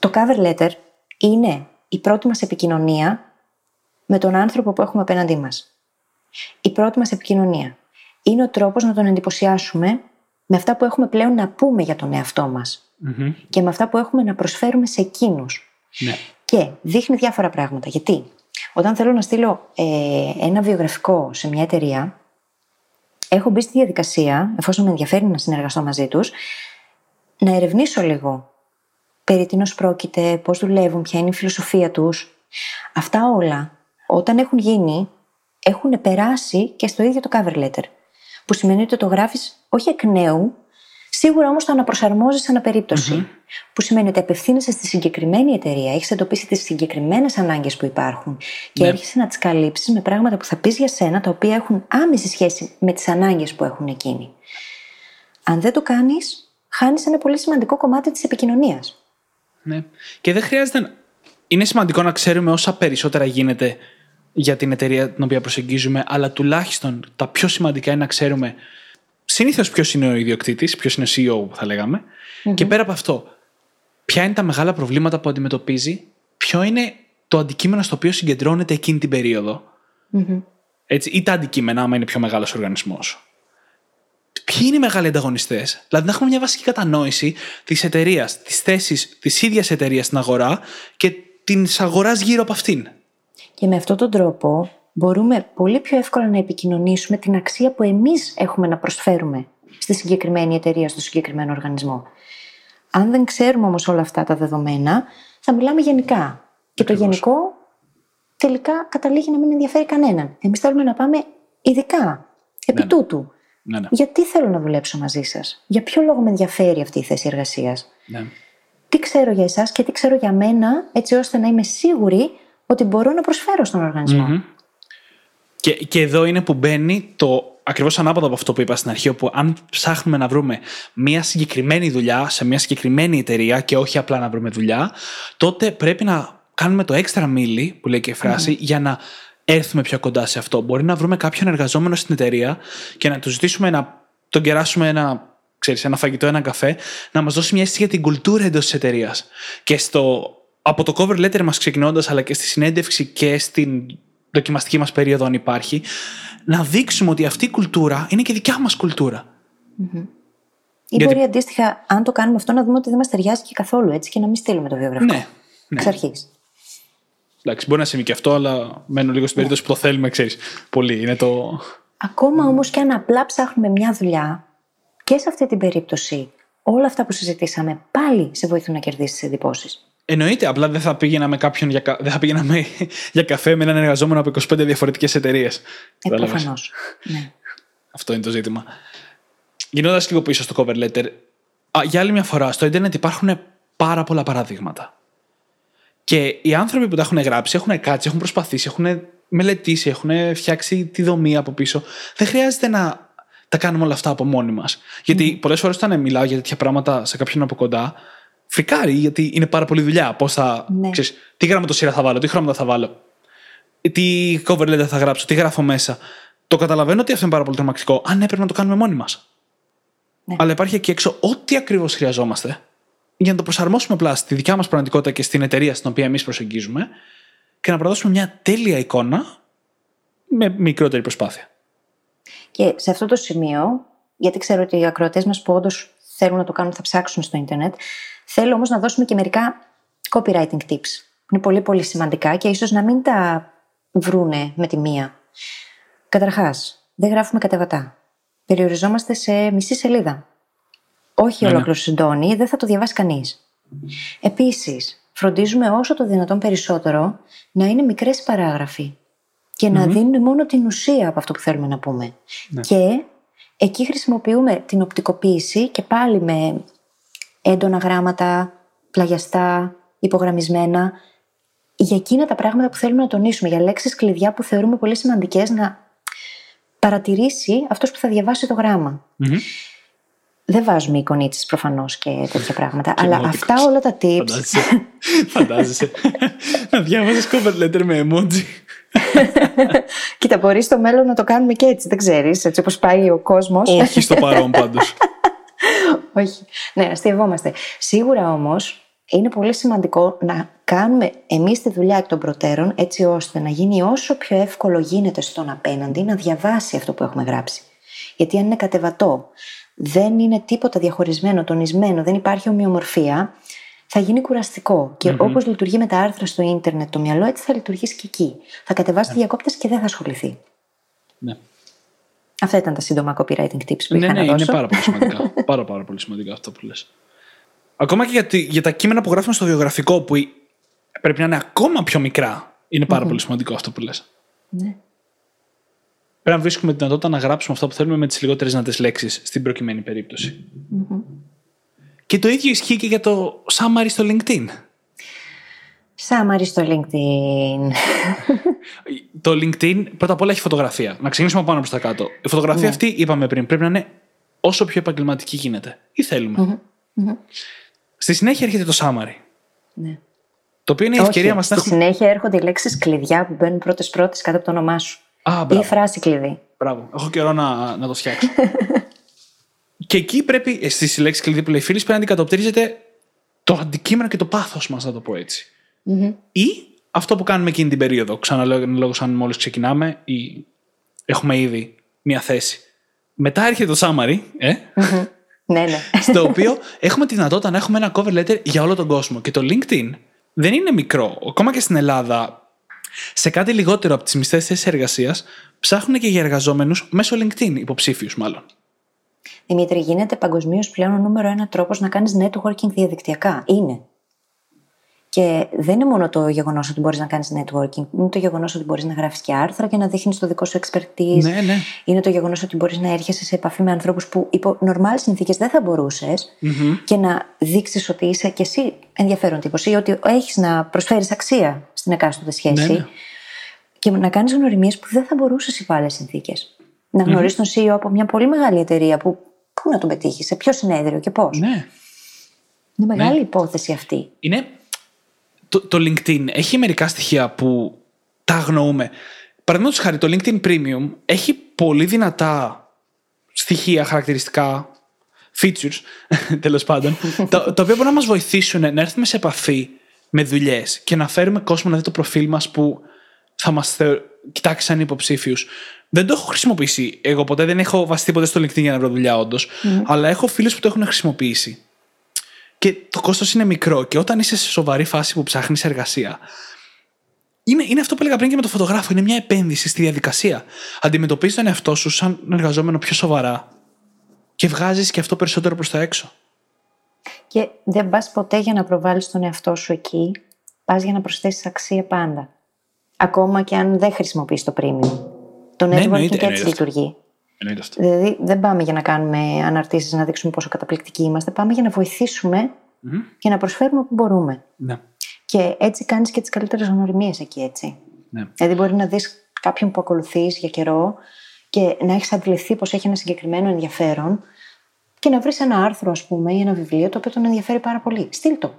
Το cover letter είναι η πρώτη μας επικοινωνία με τον άνθρωπο που έχουμε απέναντί μας. Η πρώτη μας επικοινωνία. Είναι ο τρόπος να τον εντυπωσιάσουμε με αυτά που έχουμε πλέον να πούμε για τον εαυτό μας και με αυτά που έχουμε να προσφέρουμε σε εκείνους. Ναι. Και δείχνει διάφορα πράγματα. Γιατί όταν θέλω να στείλω ε, ένα βιογραφικό σε μια εταιρεία, έχω μπει στη διαδικασία, εφόσον με ενδιαφέρει να συνεργαστώ μαζί τους, να ερευνήσω λίγο περί τίνος πρόκειται, πώς δουλεύουν, ποια είναι η φιλοσοφία τους. Αυτά όλα, όταν έχουν γίνει, έχουν περάσει και στο ίδιο το cover letter. Που σημαίνει ότι το γράφεις όχι εκ νέου, σίγουρα όμως το αναπροσαρμόζεις ανά περίπτωση. Που σημαίνει ότι απευθύνεσαι στη συγκεκριμένη εταιρεία, έχεις εντοπίσει τις συγκεκριμένες ανάγκες που υπάρχουν και Ναι. έρχεσαι να τις καλύψεις με πράγματα που θα πεις για σένα, τα οποία έχουν άμεση σχέση με τις ανάγκες που έχουν εκείνοι. Αν δεν το κάνεις, χάνεις ένα πολύ σημαντικό κομμάτι της επικοινωνίας. Ναι. Και δεν χρειάζεται. να- Είναι σημαντικό να ξέρουμε όσα περισσότερα γίνεται για την εταιρεία την οποία προσεγγίζουμε, αλλά τουλάχιστον τα πιο σημαντικά είναι να ξέρουμε συνήθως ποιος είναι ο ιδιοκτήτης, ποιος είναι ο CEO που θα λεγαμε και πέρα από αυτό, ποια είναι τα μεγάλα προβλήματα που αντιμετωπίζει, ποιο είναι το αντικείμενο στο οποίο συγκεντρώνεται εκείνη την περιοδο Έτσι, ή τα αντικείμενα, άμα είναι πιο μεγάλος οργανισμός. Ποιοι είναι οι μεγάλοι ανταγωνιστές, Δηλαδή να έχουμε μια βασική κατανόηση της εταιρείας, της θέσης της ίδιας εταιρείας στην αγορά και της αγοράς γύρω από αυτήν. Και με αυτόν τον τρόπο μπορούμε πολύ πιο εύκολα να επικοινωνήσουμε την αξία που εμείς έχουμε να προσφέρουμε στη συγκεκριμένη εταιρεία, στο συγκεκριμένο οργανισμό. Αν δεν ξέρουμε όμως όλα αυτά τα δεδομένα, θα μιλάμε γενικά. Και το γενικό τελικά καταλήγει να μην ενδιαφέρει κανέναν. Εμείς θέλουμε να πάμε ειδικά, επί Ναι, ναι. τούτου. Ναι, ναι. Γιατί θέλω να δουλέψω μαζί σας, Για ποιο λόγο με ενδιαφέρει αυτή η θέση εργασίας, ναι. Τι ξέρω για εσάς και τι ξέρω για μένα, έτσι ώστε να είμαι σίγουρη ότι μπορώ να προσφέρω στον οργανισμό. Μμμ. Και, και εδώ είναι που μπαίνει το ακριβώς ανάποδο από αυτό που είπα στην αρχή, όπου αν ψάχνουμε να βρούμε μια συγκεκριμένη δουλειά σε μια συγκεκριμένη εταιρεία και όχι απλά να βρούμε δουλειά, τότε πρέπει να κάνουμε το έξτρα μίλι, που λέει και η φραση για να έρθουμε πιο κοντά σε αυτό. Μπορεί να βρούμε κάποιον εργαζόμενο στην εταιρεία και να του ζητήσουμε να τον κεράσουμε ένα. Ξέρεις, ένα φαγητό, ένα καφέ, να μας δώσει μια αίσθηση για την κουλτούρα εντός της εταιρείας. Και στο, από το cover letter μας ξεκινώντας, αλλά και στη συνέντευξη και στην δοκιμαστική μας περίοδο, αν υπάρχει, να δείξουμε ότι αυτή η κουλτούρα είναι και δικιά μας κουλτούρα. Ή Γιατί- μπορεί αντίστοιχα, αν το κάνουμε αυτό, να δούμε ότι δεν μας ταιριάζει και καθόλου έτσι και να μην στείλουμε το βιογραφικό. Ναι, ναι. Εξ αρχής. Εντάξει, μπορεί να συμβεί και αυτό, αλλά μένω λίγο στην περίπτωση που το θέλουμε, ξέρεις. Πολύ. Είναι το. Ακόμα όμως και αν απλά ψάχνουμε μια δουλειά, και σε αυτή την περίπτωση, όλα αυτά που συζητήσαμε πάλι σε βοηθούν να κερδίσεις τις εντυπώσεις. Εννοείται, απλά δεν θα πήγαινα με κάποιον για, κα- δεν θα πήγαινα με, για καφέ με έναν εργαζόμενο από 25 διαφορετικές εταιρείες. Ε, προφανώς. Ναι. Αυτό είναι το ζήτημα. Γυρνώντα λίγο πίσω στο cover letter, α, για άλλη μια φορά, στο Ιντερνετ υπάρχουν πάρα πολλά παραδείγματα. Και οι άνθρωποι που τα έχουν γράψει έχουν κάτσει, έχουν προσπαθήσει, έχουν μελετήσει, έχουν φτιάξει τη δομή από πίσω. Δεν χρειάζεται να τα κάνουμε όλα αυτά από μόνοι μας. Γιατί πολλές φορές όταν μιλάω για τέτοια πράγματα σε κάποιον από κοντά, φρικάρει γιατί είναι πάρα πολλή δουλειά. Πώς θα. Ναι. Ξέρεις, τι γραμματοσύρα θα βάλω, τι χρώματα θα βάλω, τι cover letter θα γράψω, τι γράφω μέσα. Το καταλαβαίνω ότι αυτό είναι πάρα πολύ τρομακτικό. Αν έπρεπε να το κάνουμε μόνοι μας. Ναι. Αλλά υπάρχει εκεί έξω ό,τι ακριβώς χρειαζόμαστε για να το προσαρμόσουμε απλά στη δικιά μας πραγματικότητα και στην εταιρεία στην οποία εμείς προσεγγίζουμε και να προδώσουμε μια τέλεια εικόνα με μικρότερη προσπάθεια. Και σε αυτό το σημείο, γιατί ξέρω ότι οι ακροατές μας που όντως θέλουν να το κάνουν θα ψάξουν στο Ιντερνετ, θέλω όμως να δώσουμε και μερικά copywriting tips. Είναι πολύ πολύ σημαντικά και ίσως να μην τα βρούνε με τη μία. Καταρχάς, δεν γράφουμε κατεβατά. Περιοριζόμαστε σε μισή σελίδα. Όχι Ναι, ναι. ολόκληρο συντόνι, δεν θα το διαβάσει κανείς. Επίσης, φροντίζουμε όσο το δυνατόν περισσότερο να είναι μικρές παράγραφοι και να δίνουν μόνο την ουσία από αυτό που θέλουμε να πούμε. Και εκεί χρησιμοποιούμε την οπτικοποίηση και πάλι με έντονα γράμματα, πλαγιαστά, υπογραμμισμένα, για εκείνα τα πράγματα που θέλουμε να τονίσουμε, για λέξεις κλειδιά που θεωρούμε πολύ σημαντικές να παρατηρήσει αυτός που θα διαβάσει το γράμμα. Δεν βάζουμε εικονίτσες προφανώς και τέτοια πράγματα, αλλά Κοινότικος. αυτά όλα τα tips Φαντάζεσαι. Φαντάζεσαι. να διάβαζε cover letter με emoji. Κοίτα, μπορείς στο μέλλον να το κάνουμε και έτσι, δεν ξέρεις, έτσι όπως πάει ο κόσμος. Όχι στο παρόν πάντως. Όχι. Ναι, αστειευόμαστε. Σίγουρα όμως είναι πολύ σημαντικό να κάνουμε εμείς τη δουλειά εκ των προτέρων, έτσι ώστε να γίνει όσο πιο εύκολο γίνεται στον απέναντι να διαβάσει αυτό που έχουμε γράψει. Γιατί αν είναι κατεβατό, δεν είναι τίποτα διαχωρισμένο, τονισμένο, δεν υπάρχει ομοιομορφία, θα γίνει κουραστικό. Και όπως λειτουργεί με τα άρθρα στο ίντερνετ το μυαλό, έτσι θα λειτουργήσει και εκεί. Θα κατεβάσει διακόπτες και δεν θα ασχοληθεί. ναι. Αυτά ήταν τα σύντομα copywriting tips που ναι, είχα ναι, να είναι δώσω. πάρα πολύ σημαντικά. πάρα, πάρα πολύ σημαντικά αυτό που λες. Ακόμα και για, τη- για τα κείμενα που γράφουμε στο βιογραφικό που η- πρέπει να είναι ακόμα πιο μικρά. Είναι πάρα πολύ σημαντικό αυτό που λες. Ναι. Πρέπει να βρίσκουμε τη δυνατότητα να γράψουμε αυτό που θέλουμε με τις λιγότερες δυνατές λέξεις στην προκειμένη περίπτωση. Και το ίδιο ισχύει και για το summary στο LinkedIn. Σάμαρι στο LinkedIn. Το LinkedIn πρώτα απ' όλα έχει φωτογραφία. Να ξεκινήσουμε από πάνω προς τα κάτω. Η φωτογραφία αυτή, είπαμε πριν, πρέπει να είναι όσο πιο επαγγελματική γίνεται. Ή θελουμε Στη συνέχεια έρχεται το summary. ναι. Το οποίο είναι η ευκαιρία μας στη να έχουμε. συνέχεια έρχονται οι λέξεις κλειδιά που μπαίνουν πρώτες πρώτες κάτω από το όνομά σου. Α, Ή η μπράβο. φράση κλειδί. Μπράβο. Έχω καιρό να, να το φτιάξω. και εκεί πρέπει, στι λέξει κλειδί που λέει φίλης, πρέπει να αντικατοπτρίζεται το αντικείμενο και το πάθος μας, να το πω έτσι. Ή αυτό που κάνουμε εκείνη την περίοδο. Ξαναλέω, λόγω σαν μόλις ξεκινάμε ή έχουμε ήδη μία θέση. Μετά έρχεται το summary, ε, Ναι, ναι. στο οποίο έχουμε τη δυνατότητα να έχουμε ένα cover letter για όλο τον κόσμο. Και το LinkedIn δεν είναι μικρό. Ακόμα και στην Ελλάδα, σε κάτι λιγότερο από τις μισθές θέσεις εργασίας, ψάχνουν και για εργαζόμενους μέσω LinkedIn, υποψήφιους μάλλον. Δημήτρη, γίνεται παγκοσμίως πλέον ο νούμερο ένα τρόπος να κάνεις networking διαδικτυακά. Είναι. Και δεν είναι μόνο το γεγονός ότι μπορείς να κάνεις networking, είναι το γεγονός ότι μπορείς να γράφεις και άρθρα και να δείχνεις το δικό σου expertise. Ναι, ναι. Είναι το γεγονός ότι μπορείς να έρχεσαι σε επαφή με ανθρώπους που υπό νορμάλ συνθήκες δεν θα μπορουσε και να δείξεις ότι είσαι κι εσύ ενδιαφέρον τύπος ή ότι έχεις να προσφέρεις αξία στην εκάστοτε σχέση. Ναι, ναι. Και να κάνεις γνωριμίες που δεν θα μπορούσες υπό άλλες συνθήκες. Να γνωρίσεις τον CEO από μια πολύ μεγάλη εταιρεία που πού να τον πετύχεις, σε ποιο συνέδριο και πώς. Ναι. Είναι μεγάλη υπόθεση αυτή. Είναι. Το, το LinkedIn έχει μερικά στοιχεία που τα αγνοούμε. Παραδείγματος χάρη, το LinkedIn Premium έχει πολύ δυνατά στοιχεία, χαρακτηριστικά, features, τέλος πάντων, τα, τα οποία μπορούν να μας βοηθήσουν να έρθουμε σε επαφή με δουλειές και να φέρουμε κόσμο να δει το προφίλ μας που θα μας κοιτάξει σαν υποψήφιους. Δεν το έχω χρησιμοποιήσει. Εγώ ποτέ δεν έχω βασιστεί ποτέ στο LinkedIn για να βρω δουλειά, όντως. Αλλά έχω φίλους που το έχουν χρησιμοποιήσει. Και το κόστος είναι μικρό. Και όταν είσαι σε σοβαρή φάση που ψάχνεις εργασία, είναι, είναι αυτό που έλεγα πριν και με το φωτογράφο. Είναι μια επένδυση στη διαδικασία. Αντιμετωπίζεις τον εαυτό σου σαν εργαζόμενο πιο σοβαρά και βγάζεις και αυτό περισσότερο προς τα έξω. Και δεν πας ποτέ για να προβάλλεις τον εαυτό σου εκεί. Πας για να προσθέσεις αξία πάντα. Ακόμα και αν δεν χρησιμοποιείς το premium. Το networking εννοείται, και έτσι εννοείται αυτό. λειτουργεί. Εννοείται αυτό. Δηλαδή δεν πάμε για να κάνουμε αναρτήσεις να δείξουμε πόσο καταπληκτικοί είμαστε. Πάμε για να βοηθήσουμε και να προσφέρουμε όπου μπορούμε. Ναι. Και έτσι κάνεις και τις καλύτερες γνωριμίες εκεί έτσι. ναι. Δηλαδή μπορεί να δεις κάποιον που ακολουθείς για καιρό και να έχεις αντιληφθεί πως έχει ένα συγκεκριμένο ενδιαφέρον και να βρεις ένα άρθρο ας πούμε ή ένα βιβλίο το οποίο τον ενδιαφέρει πάρα πολύ. Στείλ το.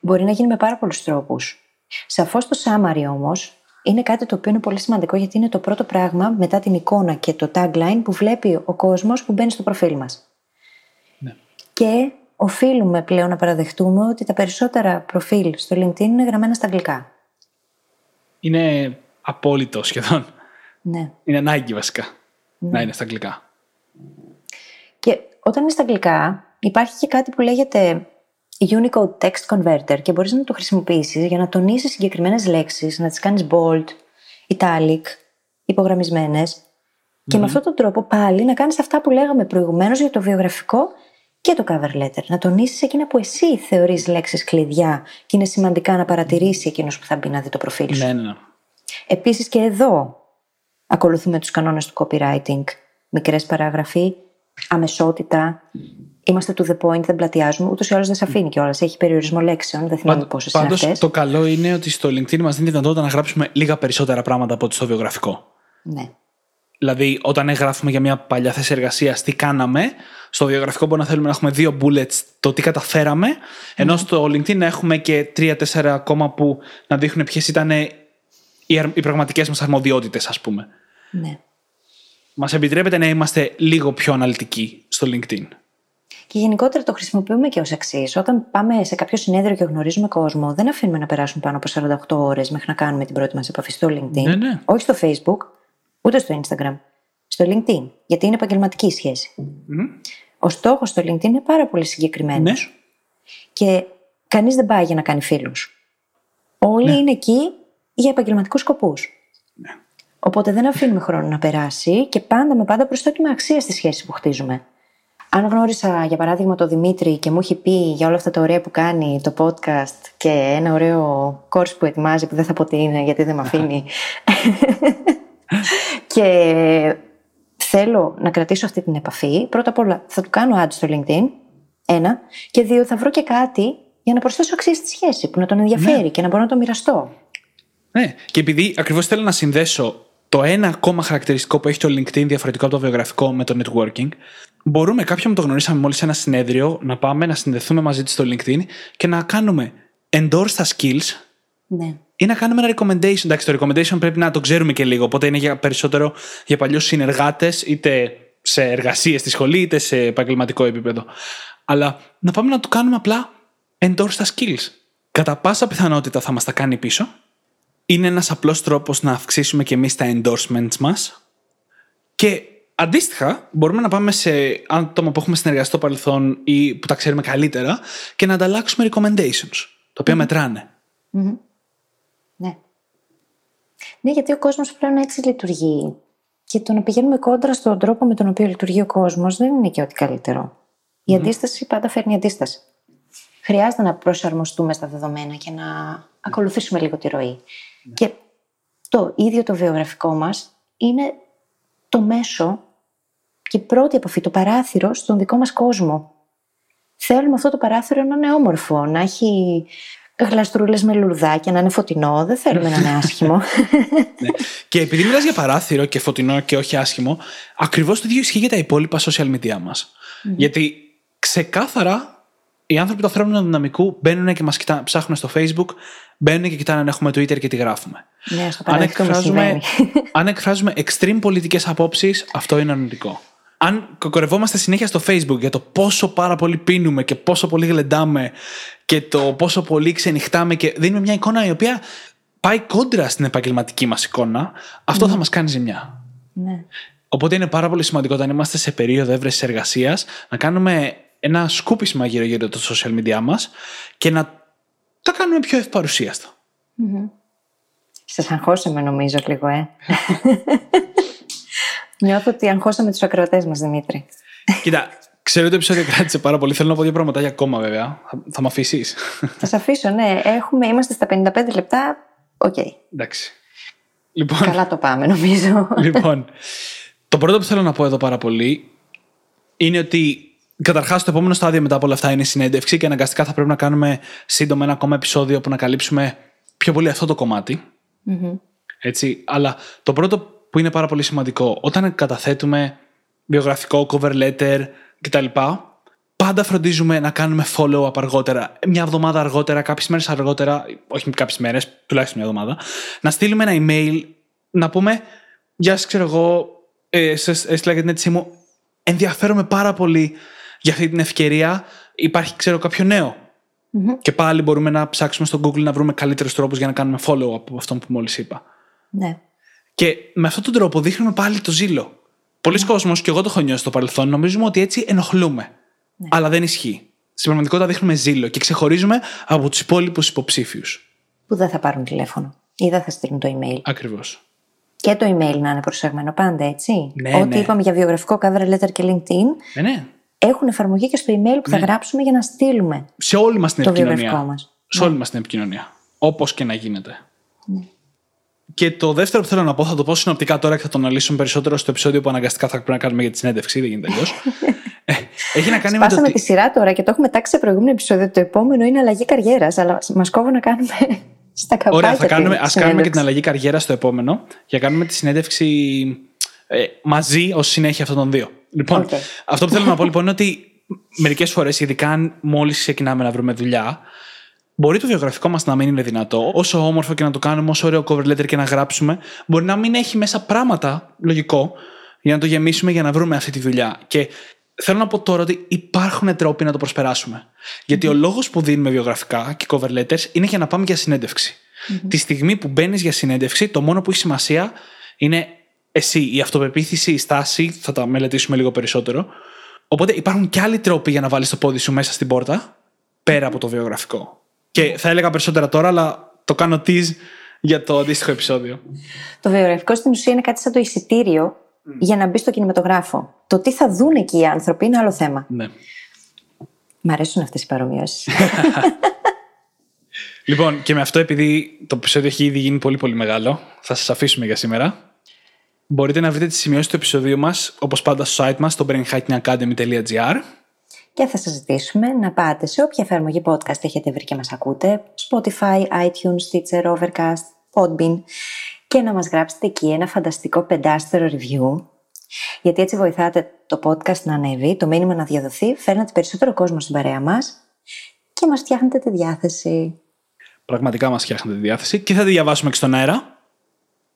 Μπορεί να γίνει με πάρα πολλούς τρόπους. Σαφώς το summary όμως είναι κάτι το οποίο είναι πολύ σημαντικό γιατί είναι το πρώτο πράγμα μετά την εικόνα και το tagline που βλέπει ο κόσμος που μπαίνει στο προφίλ μας. Ναι. Και οφείλουμε πλέον να παραδεχτούμε ότι τα περισσότερα προφίλ στο LinkedIn είναι γραμμένα στα αγγλικά. Είναι απόλυτο σχεδόν. Ναι. Είναι ανάγκη βασικά να είναι στα αγγλικά. Και όταν είναι στα αγγλικά, υπάρχει και κάτι που λέγεται Unicode Text Converter και μπορείς να το χρησιμοποιήσεις για να τονίσεις συγκεκριμένες λέξεις, να τις κάνεις bold, italic, υπογραμμισμένες και με αυτόν τον τρόπο πάλι να κάνεις αυτά που λέγαμε προηγουμένως για το βιογραφικό και το cover letter. Να τονίσεις εκείνα που εσύ θεωρείς λέξεις κλειδιά και είναι σημαντικά να παρατηρήσει εκείνος που θα μπει να δει το προφίλ σου. Ναι, ναι, ναι. Επίσης και εδώ ακολουθούμε τους κανόνες του copywriting. Μικρές παράγραφοι, αμεσότητα, είμαστε to the point, δεν πλατιάζουμε. Ούτως ή άλλως δεν σε αφήνει κιόλας. Έχει περιορισμό λέξεων, δεν θυμάμαι πόσες είναι Πάντως, αυτές. το καλό είναι ότι στο LinkedIn μας δίνει τη δυνατότητα να γράψουμε λίγα περισσότερα πράγματα από ό,τι στο βιογραφικό. Ναι. Δηλαδή, όταν γράφουμε για μια παλιά θέση εργασίας τι κάναμε, στο βιογραφικό μπορεί να θέλουμε να έχουμε δύο bullets το τι καταφέραμε, ενώ στο LinkedIn να έχουμε και τρία-τέσσερα ακόμα που να δείχνουν ποιες ήταν οι, αρ- οι πραγματικές μας αρμοδιότητες, ας πούμε. ναι. Μας επιτρέπεται να είμαστε λίγο πιο αναλυτικοί στο LinkedIn. Και γενικότερα το χρησιμοποιούμε και ως εξής. Όταν πάμε σε κάποιο συνέδριο και γνωρίζουμε κόσμο, δεν αφήνουμε να περάσουν πάνω από 48 ώρες μέχρι να κάνουμε την πρώτη μας επαφή στο LinkedIn. Ναι, ναι. Όχι στο Facebook, ούτε στο Instagram. Στο LinkedIn. Γιατί είναι επαγγελματική η σχέση. Ο στόχος στο LinkedIn είναι πάρα πολύ συγκεκριμένος. Ναι. Και κανείς δεν πάει για να κάνει φίλους. Όλοι είναι εκεί για επαγγελματικούς σκοπούς. Οπότε δεν αφήνουμε χρόνο να περάσει και πάντα με πάντα προσθέτουμε αξία στη σχέση που χτίζουμε. Αν γνώρισα, για παράδειγμα, τον Δημήτρη και μου έχει πει για όλα αυτά τα ωραία που κάνει το podcast και ένα ωραίο course που ετοιμάζει που δεν θα πω τι είναι γιατί δεν με αφήνει. και θέλω να κρατήσω αυτή την επαφή. Πρώτα απ' όλα θα του κάνω ads στο LinkedIn. Ένα. Και δύο, θα βρω και κάτι για να προσθέσω αξία στη σχέση που να τον ενδιαφέρει και να μπορώ να το μοιραστώ. Ναι, και επειδή ακριβώς θέλω να συνδέσω το ένα ακόμα χαρακτηριστικό που έχει το LinkedIn διαφορετικό από το βιογραφικό με το networking, μπορούμε κάποιον που το γνωρίσαμε μόλις σε ένα συνέδριο να πάμε να συνδεθούμε μαζί του στο LinkedIn και να κάνουμε endorse τα skills Ναι. ή να κάνουμε ένα recommendation. Εντάξει, το recommendation πρέπει να το ξέρουμε και λίγο, οπότε είναι για περισσότερο για παλιούς συνεργάτες, είτε σε εργασίες στη σχολή, είτε σε επαγγελματικό επίπεδο. Αλλά να πάμε να του κάνουμε απλά endorse τα skills. Κατά πάσα πιθανότητα θα μας τα κάνει πίσω. Είναι ένας απλός τρόπος να αυξήσουμε και εμείς τα endorsements μας. Και αντίστοιχα, μπορούμε να πάμε σε άτομα που έχουμε συνεργαστεί στο παρελθόν ή που τα ξέρουμε καλύτερα και να ανταλλάξουμε recommendations, τα οποία μετράνε. Ναι. Ναι, γιατί ο κόσμος πλέον έτσι λειτουργεί. Και το να πηγαίνουμε κόντρα στον τρόπο με τον οποίο λειτουργεί ο κόσμος δεν είναι και ό,τι καλύτερο. Η αντίσταση πάντα φέρνει αντίσταση. Χρειάζεται να προσαρμοστούμε στα δεδομένα και να ακολουθήσουμε λίγο τη ροή. Και το ίδιο το βιογραφικό μας είναι το μέσο και η πρώτη επαφή, το παράθυρο στον δικό μας κόσμο. Θέλουμε αυτό το παράθυρο να είναι όμορφο, να έχει γλαστρούλες με λουρδάκια, να είναι φωτεινό. Δεν θέλουμε να είναι άσχημο. Ναι. Και επειδή μιλάς για παράθυρο και φωτεινό και όχι άσχημο, ακριβώς το ίδιο ισχύει για τα υπόλοιπα social media μας. Γιατί ξεκάθαρα οι άνθρωποι του ανθρώπινου δυναμικού μπαίνουν και μας ψάχνουν στο Facebook, μπαίνουν και κοιτάνε αν έχουμε Twitter και τι γράφουμε. Ναι, στο αν, παραδεχτούμε εκφράζουμε, συμβαίνει. αν εκφράζουμε extreme πολιτικές απόψεις, αυτό είναι αρνητικό. Αν κοκορευόμαστε συνέχεια στο Facebook για το πόσο πάρα πολύ πίνουμε και πόσο πολύ γλεντάμε και το πόσο πολύ ξενυχτάμε και δίνουμε μια εικόνα η οποία πάει κόντρα στην επαγγελματική μας εικόνα, αυτό θα μας κάνει ζημιά. Ναι. Οπότε είναι πάρα πολύ σημαντικό όταν είμαστε σε περίοδο έβρεσης εργασίας να κάνουμε ένα σκούπισμα γύρω-γύρω το social media μας και να τα κάνουμε πιο ευπαρουσίαστο. Σας αγχώσαμε νομίζω λίγο, ε. Νιώθω ότι αγχώσαμε τους ακροατές μας, Δημήτρη. Κοίτα, ξέρω ότι το επεισόδιο κράτησε πάρα πολύ. Θέλω να πω δύο πραγματάκια ακόμα, βέβαια. Θα, θα με αφήσεις; Θα σ' αφήσω, ναι. Έχουμε, είμαστε στα 55 λεπτά. Οκ. Εντάξει. Λοιπόν, Καλά το πάμε, νομίζω. λοιπόν, το πρώτο που θέλω να πω εδώ πάρα πολύ είναι ότι καταρχάς το επόμενο στάδιο μετά από όλα αυτά είναι η συνέντευξη και αναγκαστικά θα πρέπει να κάνουμε σύντομα ένα ακόμα επεισόδιο που να καλύψουμε πιο πολύ αυτό το κομματι Έτσι, αλλά το πρώτο που είναι πάρα πολύ σημαντικό, όταν καταθέτουμε βιογραφικό, cover letter κτλ. Πάντα φροντίζουμε να κάνουμε follow-up αργότερα, μια εβδομάδα αργότερα, κάποιες μέρες αργότερα, όχι κάποιες μέρες, τουλάχιστον μια εβδομάδα, να στείλουμε ένα email, να πούμε Γεια σας, ξέρω εγώ, ε, σας έστειλα για την αίτησή μου. Ενδιαφέρομαι πάρα πολύ για αυτή την ευκαιρία. Υπάρχει, ξέρω, κάποιο νέο. Και πάλι μπορούμε να ψάξουμε στο Google να βρούμε καλύτερους τρόπους για να κάνουμε follow-up από αυτό που μόλις είπα. ναι. Και με αυτόν τον τρόπο δείχνουμε πάλι το ζήλο. Πολλοί κόσμοι, και εγώ το έχω νιώσει στο παρελθόν, νομίζουμε ότι έτσι ενοχλούμε. Αλλά δεν ισχύει. Στην πραγματικότητα δείχνουμε ζήλο και ξεχωρίζουμε από τους υπόλοιπους υποψήφιους. Που δεν θα πάρουν τηλέφωνο ή δεν θα στείλουν το email. Ακριβώς. Και το email να είναι προσεγμένο πάντα, έτσι. Ναι, Ό,τι ναι. είπαμε για βιογραφικό cover letter και LinkedIn Ναι, ναι. έχουν εφαρμογή και στο email που θα γράψουμε για να στείλουμε. Σε όλη μας την Το επικοινωνία. βιογραφικό μας. Σε όλη μας την επικοινωνία. Όπως και να γίνεται. Και το δεύτερο που θέλω να πω, θα το πω συνοπτικά τώρα και θα το αναλύσουμε περισσότερο στο επεισόδιο που αναγκαστικά θα πρέπει να κάνουμε για τη συνέντευξη, δεν γίνεται αλλιώς. έχει να κάνει με το Σπάσαμε ότι. τη σειρά τώρα και το έχουμε τάξει σε προηγούμενο επεισόδιο. Το επόμενο είναι αλλαγή καριέρας, αλλά μας κόβω να κάνουμε στα καπάκια. Ωραία, θα τη κάνουμε, ας κάνουμε και συνέντευξη. την αλλαγή καριέρας στο επόμενο για να κάνουμε τη συνέντευξη ε, μαζί ως συνέχεια αυτών των δύο. Λοιπόν, Οκ. αυτό που θέλω να πω λοιπόν είναι ότι μερικές φορές, ειδικά αν μόλις ξεκινάμε να βρούμε δουλειά, μπορεί το βιογραφικό μας να μην είναι δυνατό. Όσο όμορφο και να το κάνουμε, όσο ωραίο cover letter και να γράψουμε, μπορεί να μην έχει μέσα πράγματα, λογικό, για να το γεμίσουμε για να βρούμε αυτή τη δουλειά. Και θέλω να πω τώρα ότι υπάρχουν τρόποι να το προσπεράσουμε. Γιατί ο λόγος που δίνουμε βιογραφικά και cover letters είναι για να πάμε για συνέντευξη. Τη στιγμή που μπαίνεις για συνέντευξη, το μόνο που έχει σημασία είναι εσύ, η αυτοπεποίθηση, η στάση. Θα τα μελετήσουμε λίγο περισσότερο. Οπότε υπάρχουν και άλλοι τρόποι για να βάλεις το πόδι σου μέσα στην πόρτα, πέρα από το βιογραφικό. Και θα έλεγα περισσότερα τώρα, αλλά το κάνω tease για το αντίστοιχο επεισόδιο. Το βιογραφικό στην ουσία είναι κάτι σαν το εισιτήριο για να μπει στο κινηματογράφο. Το τι θα δουν εκεί οι άνθρωποι είναι άλλο θέμα. Ναι. Μ' αρέσουν αυτές οι παρομοιώσει. Λοιπόν, και με αυτό, επειδή το επεισόδιο έχει ήδη γίνει πολύ πολύ μεγάλο, θα σας αφήσουμε για σήμερα. Μπορείτε να βρείτε τις σημειώσεις του επεισοδίου μας, όπως πάντα, στο site μας, στο brainhackingacademy.gr. και θα σας ζητήσουμε να πάτε σε όποια εφαρμογή podcast έχετε βρει και μας ακούτε, Spotify, iTunes, Stitcher, Overcast, Podbean, και να μας γράψετε εκεί ένα φανταστικό πεντάστερο review. Γιατί έτσι βοηθάτε το podcast να ανέβει, το μήνυμα να διαδοθεί, φέρνετε περισσότερο κόσμο στην παρέα μας και μας φτιάχνετε τη διάθεση. Πραγματικά μας φτιάχνετε τη διάθεση και θα τη διαβάσουμε και στον αέρα.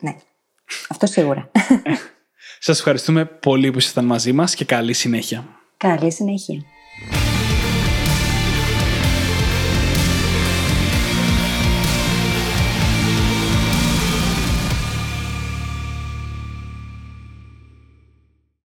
Ναι, αυτό σίγουρα. Σας ευχαριστούμε πολύ που ήσασταν μαζί μας και καλή συνέχεια. Καλή συνέχεια.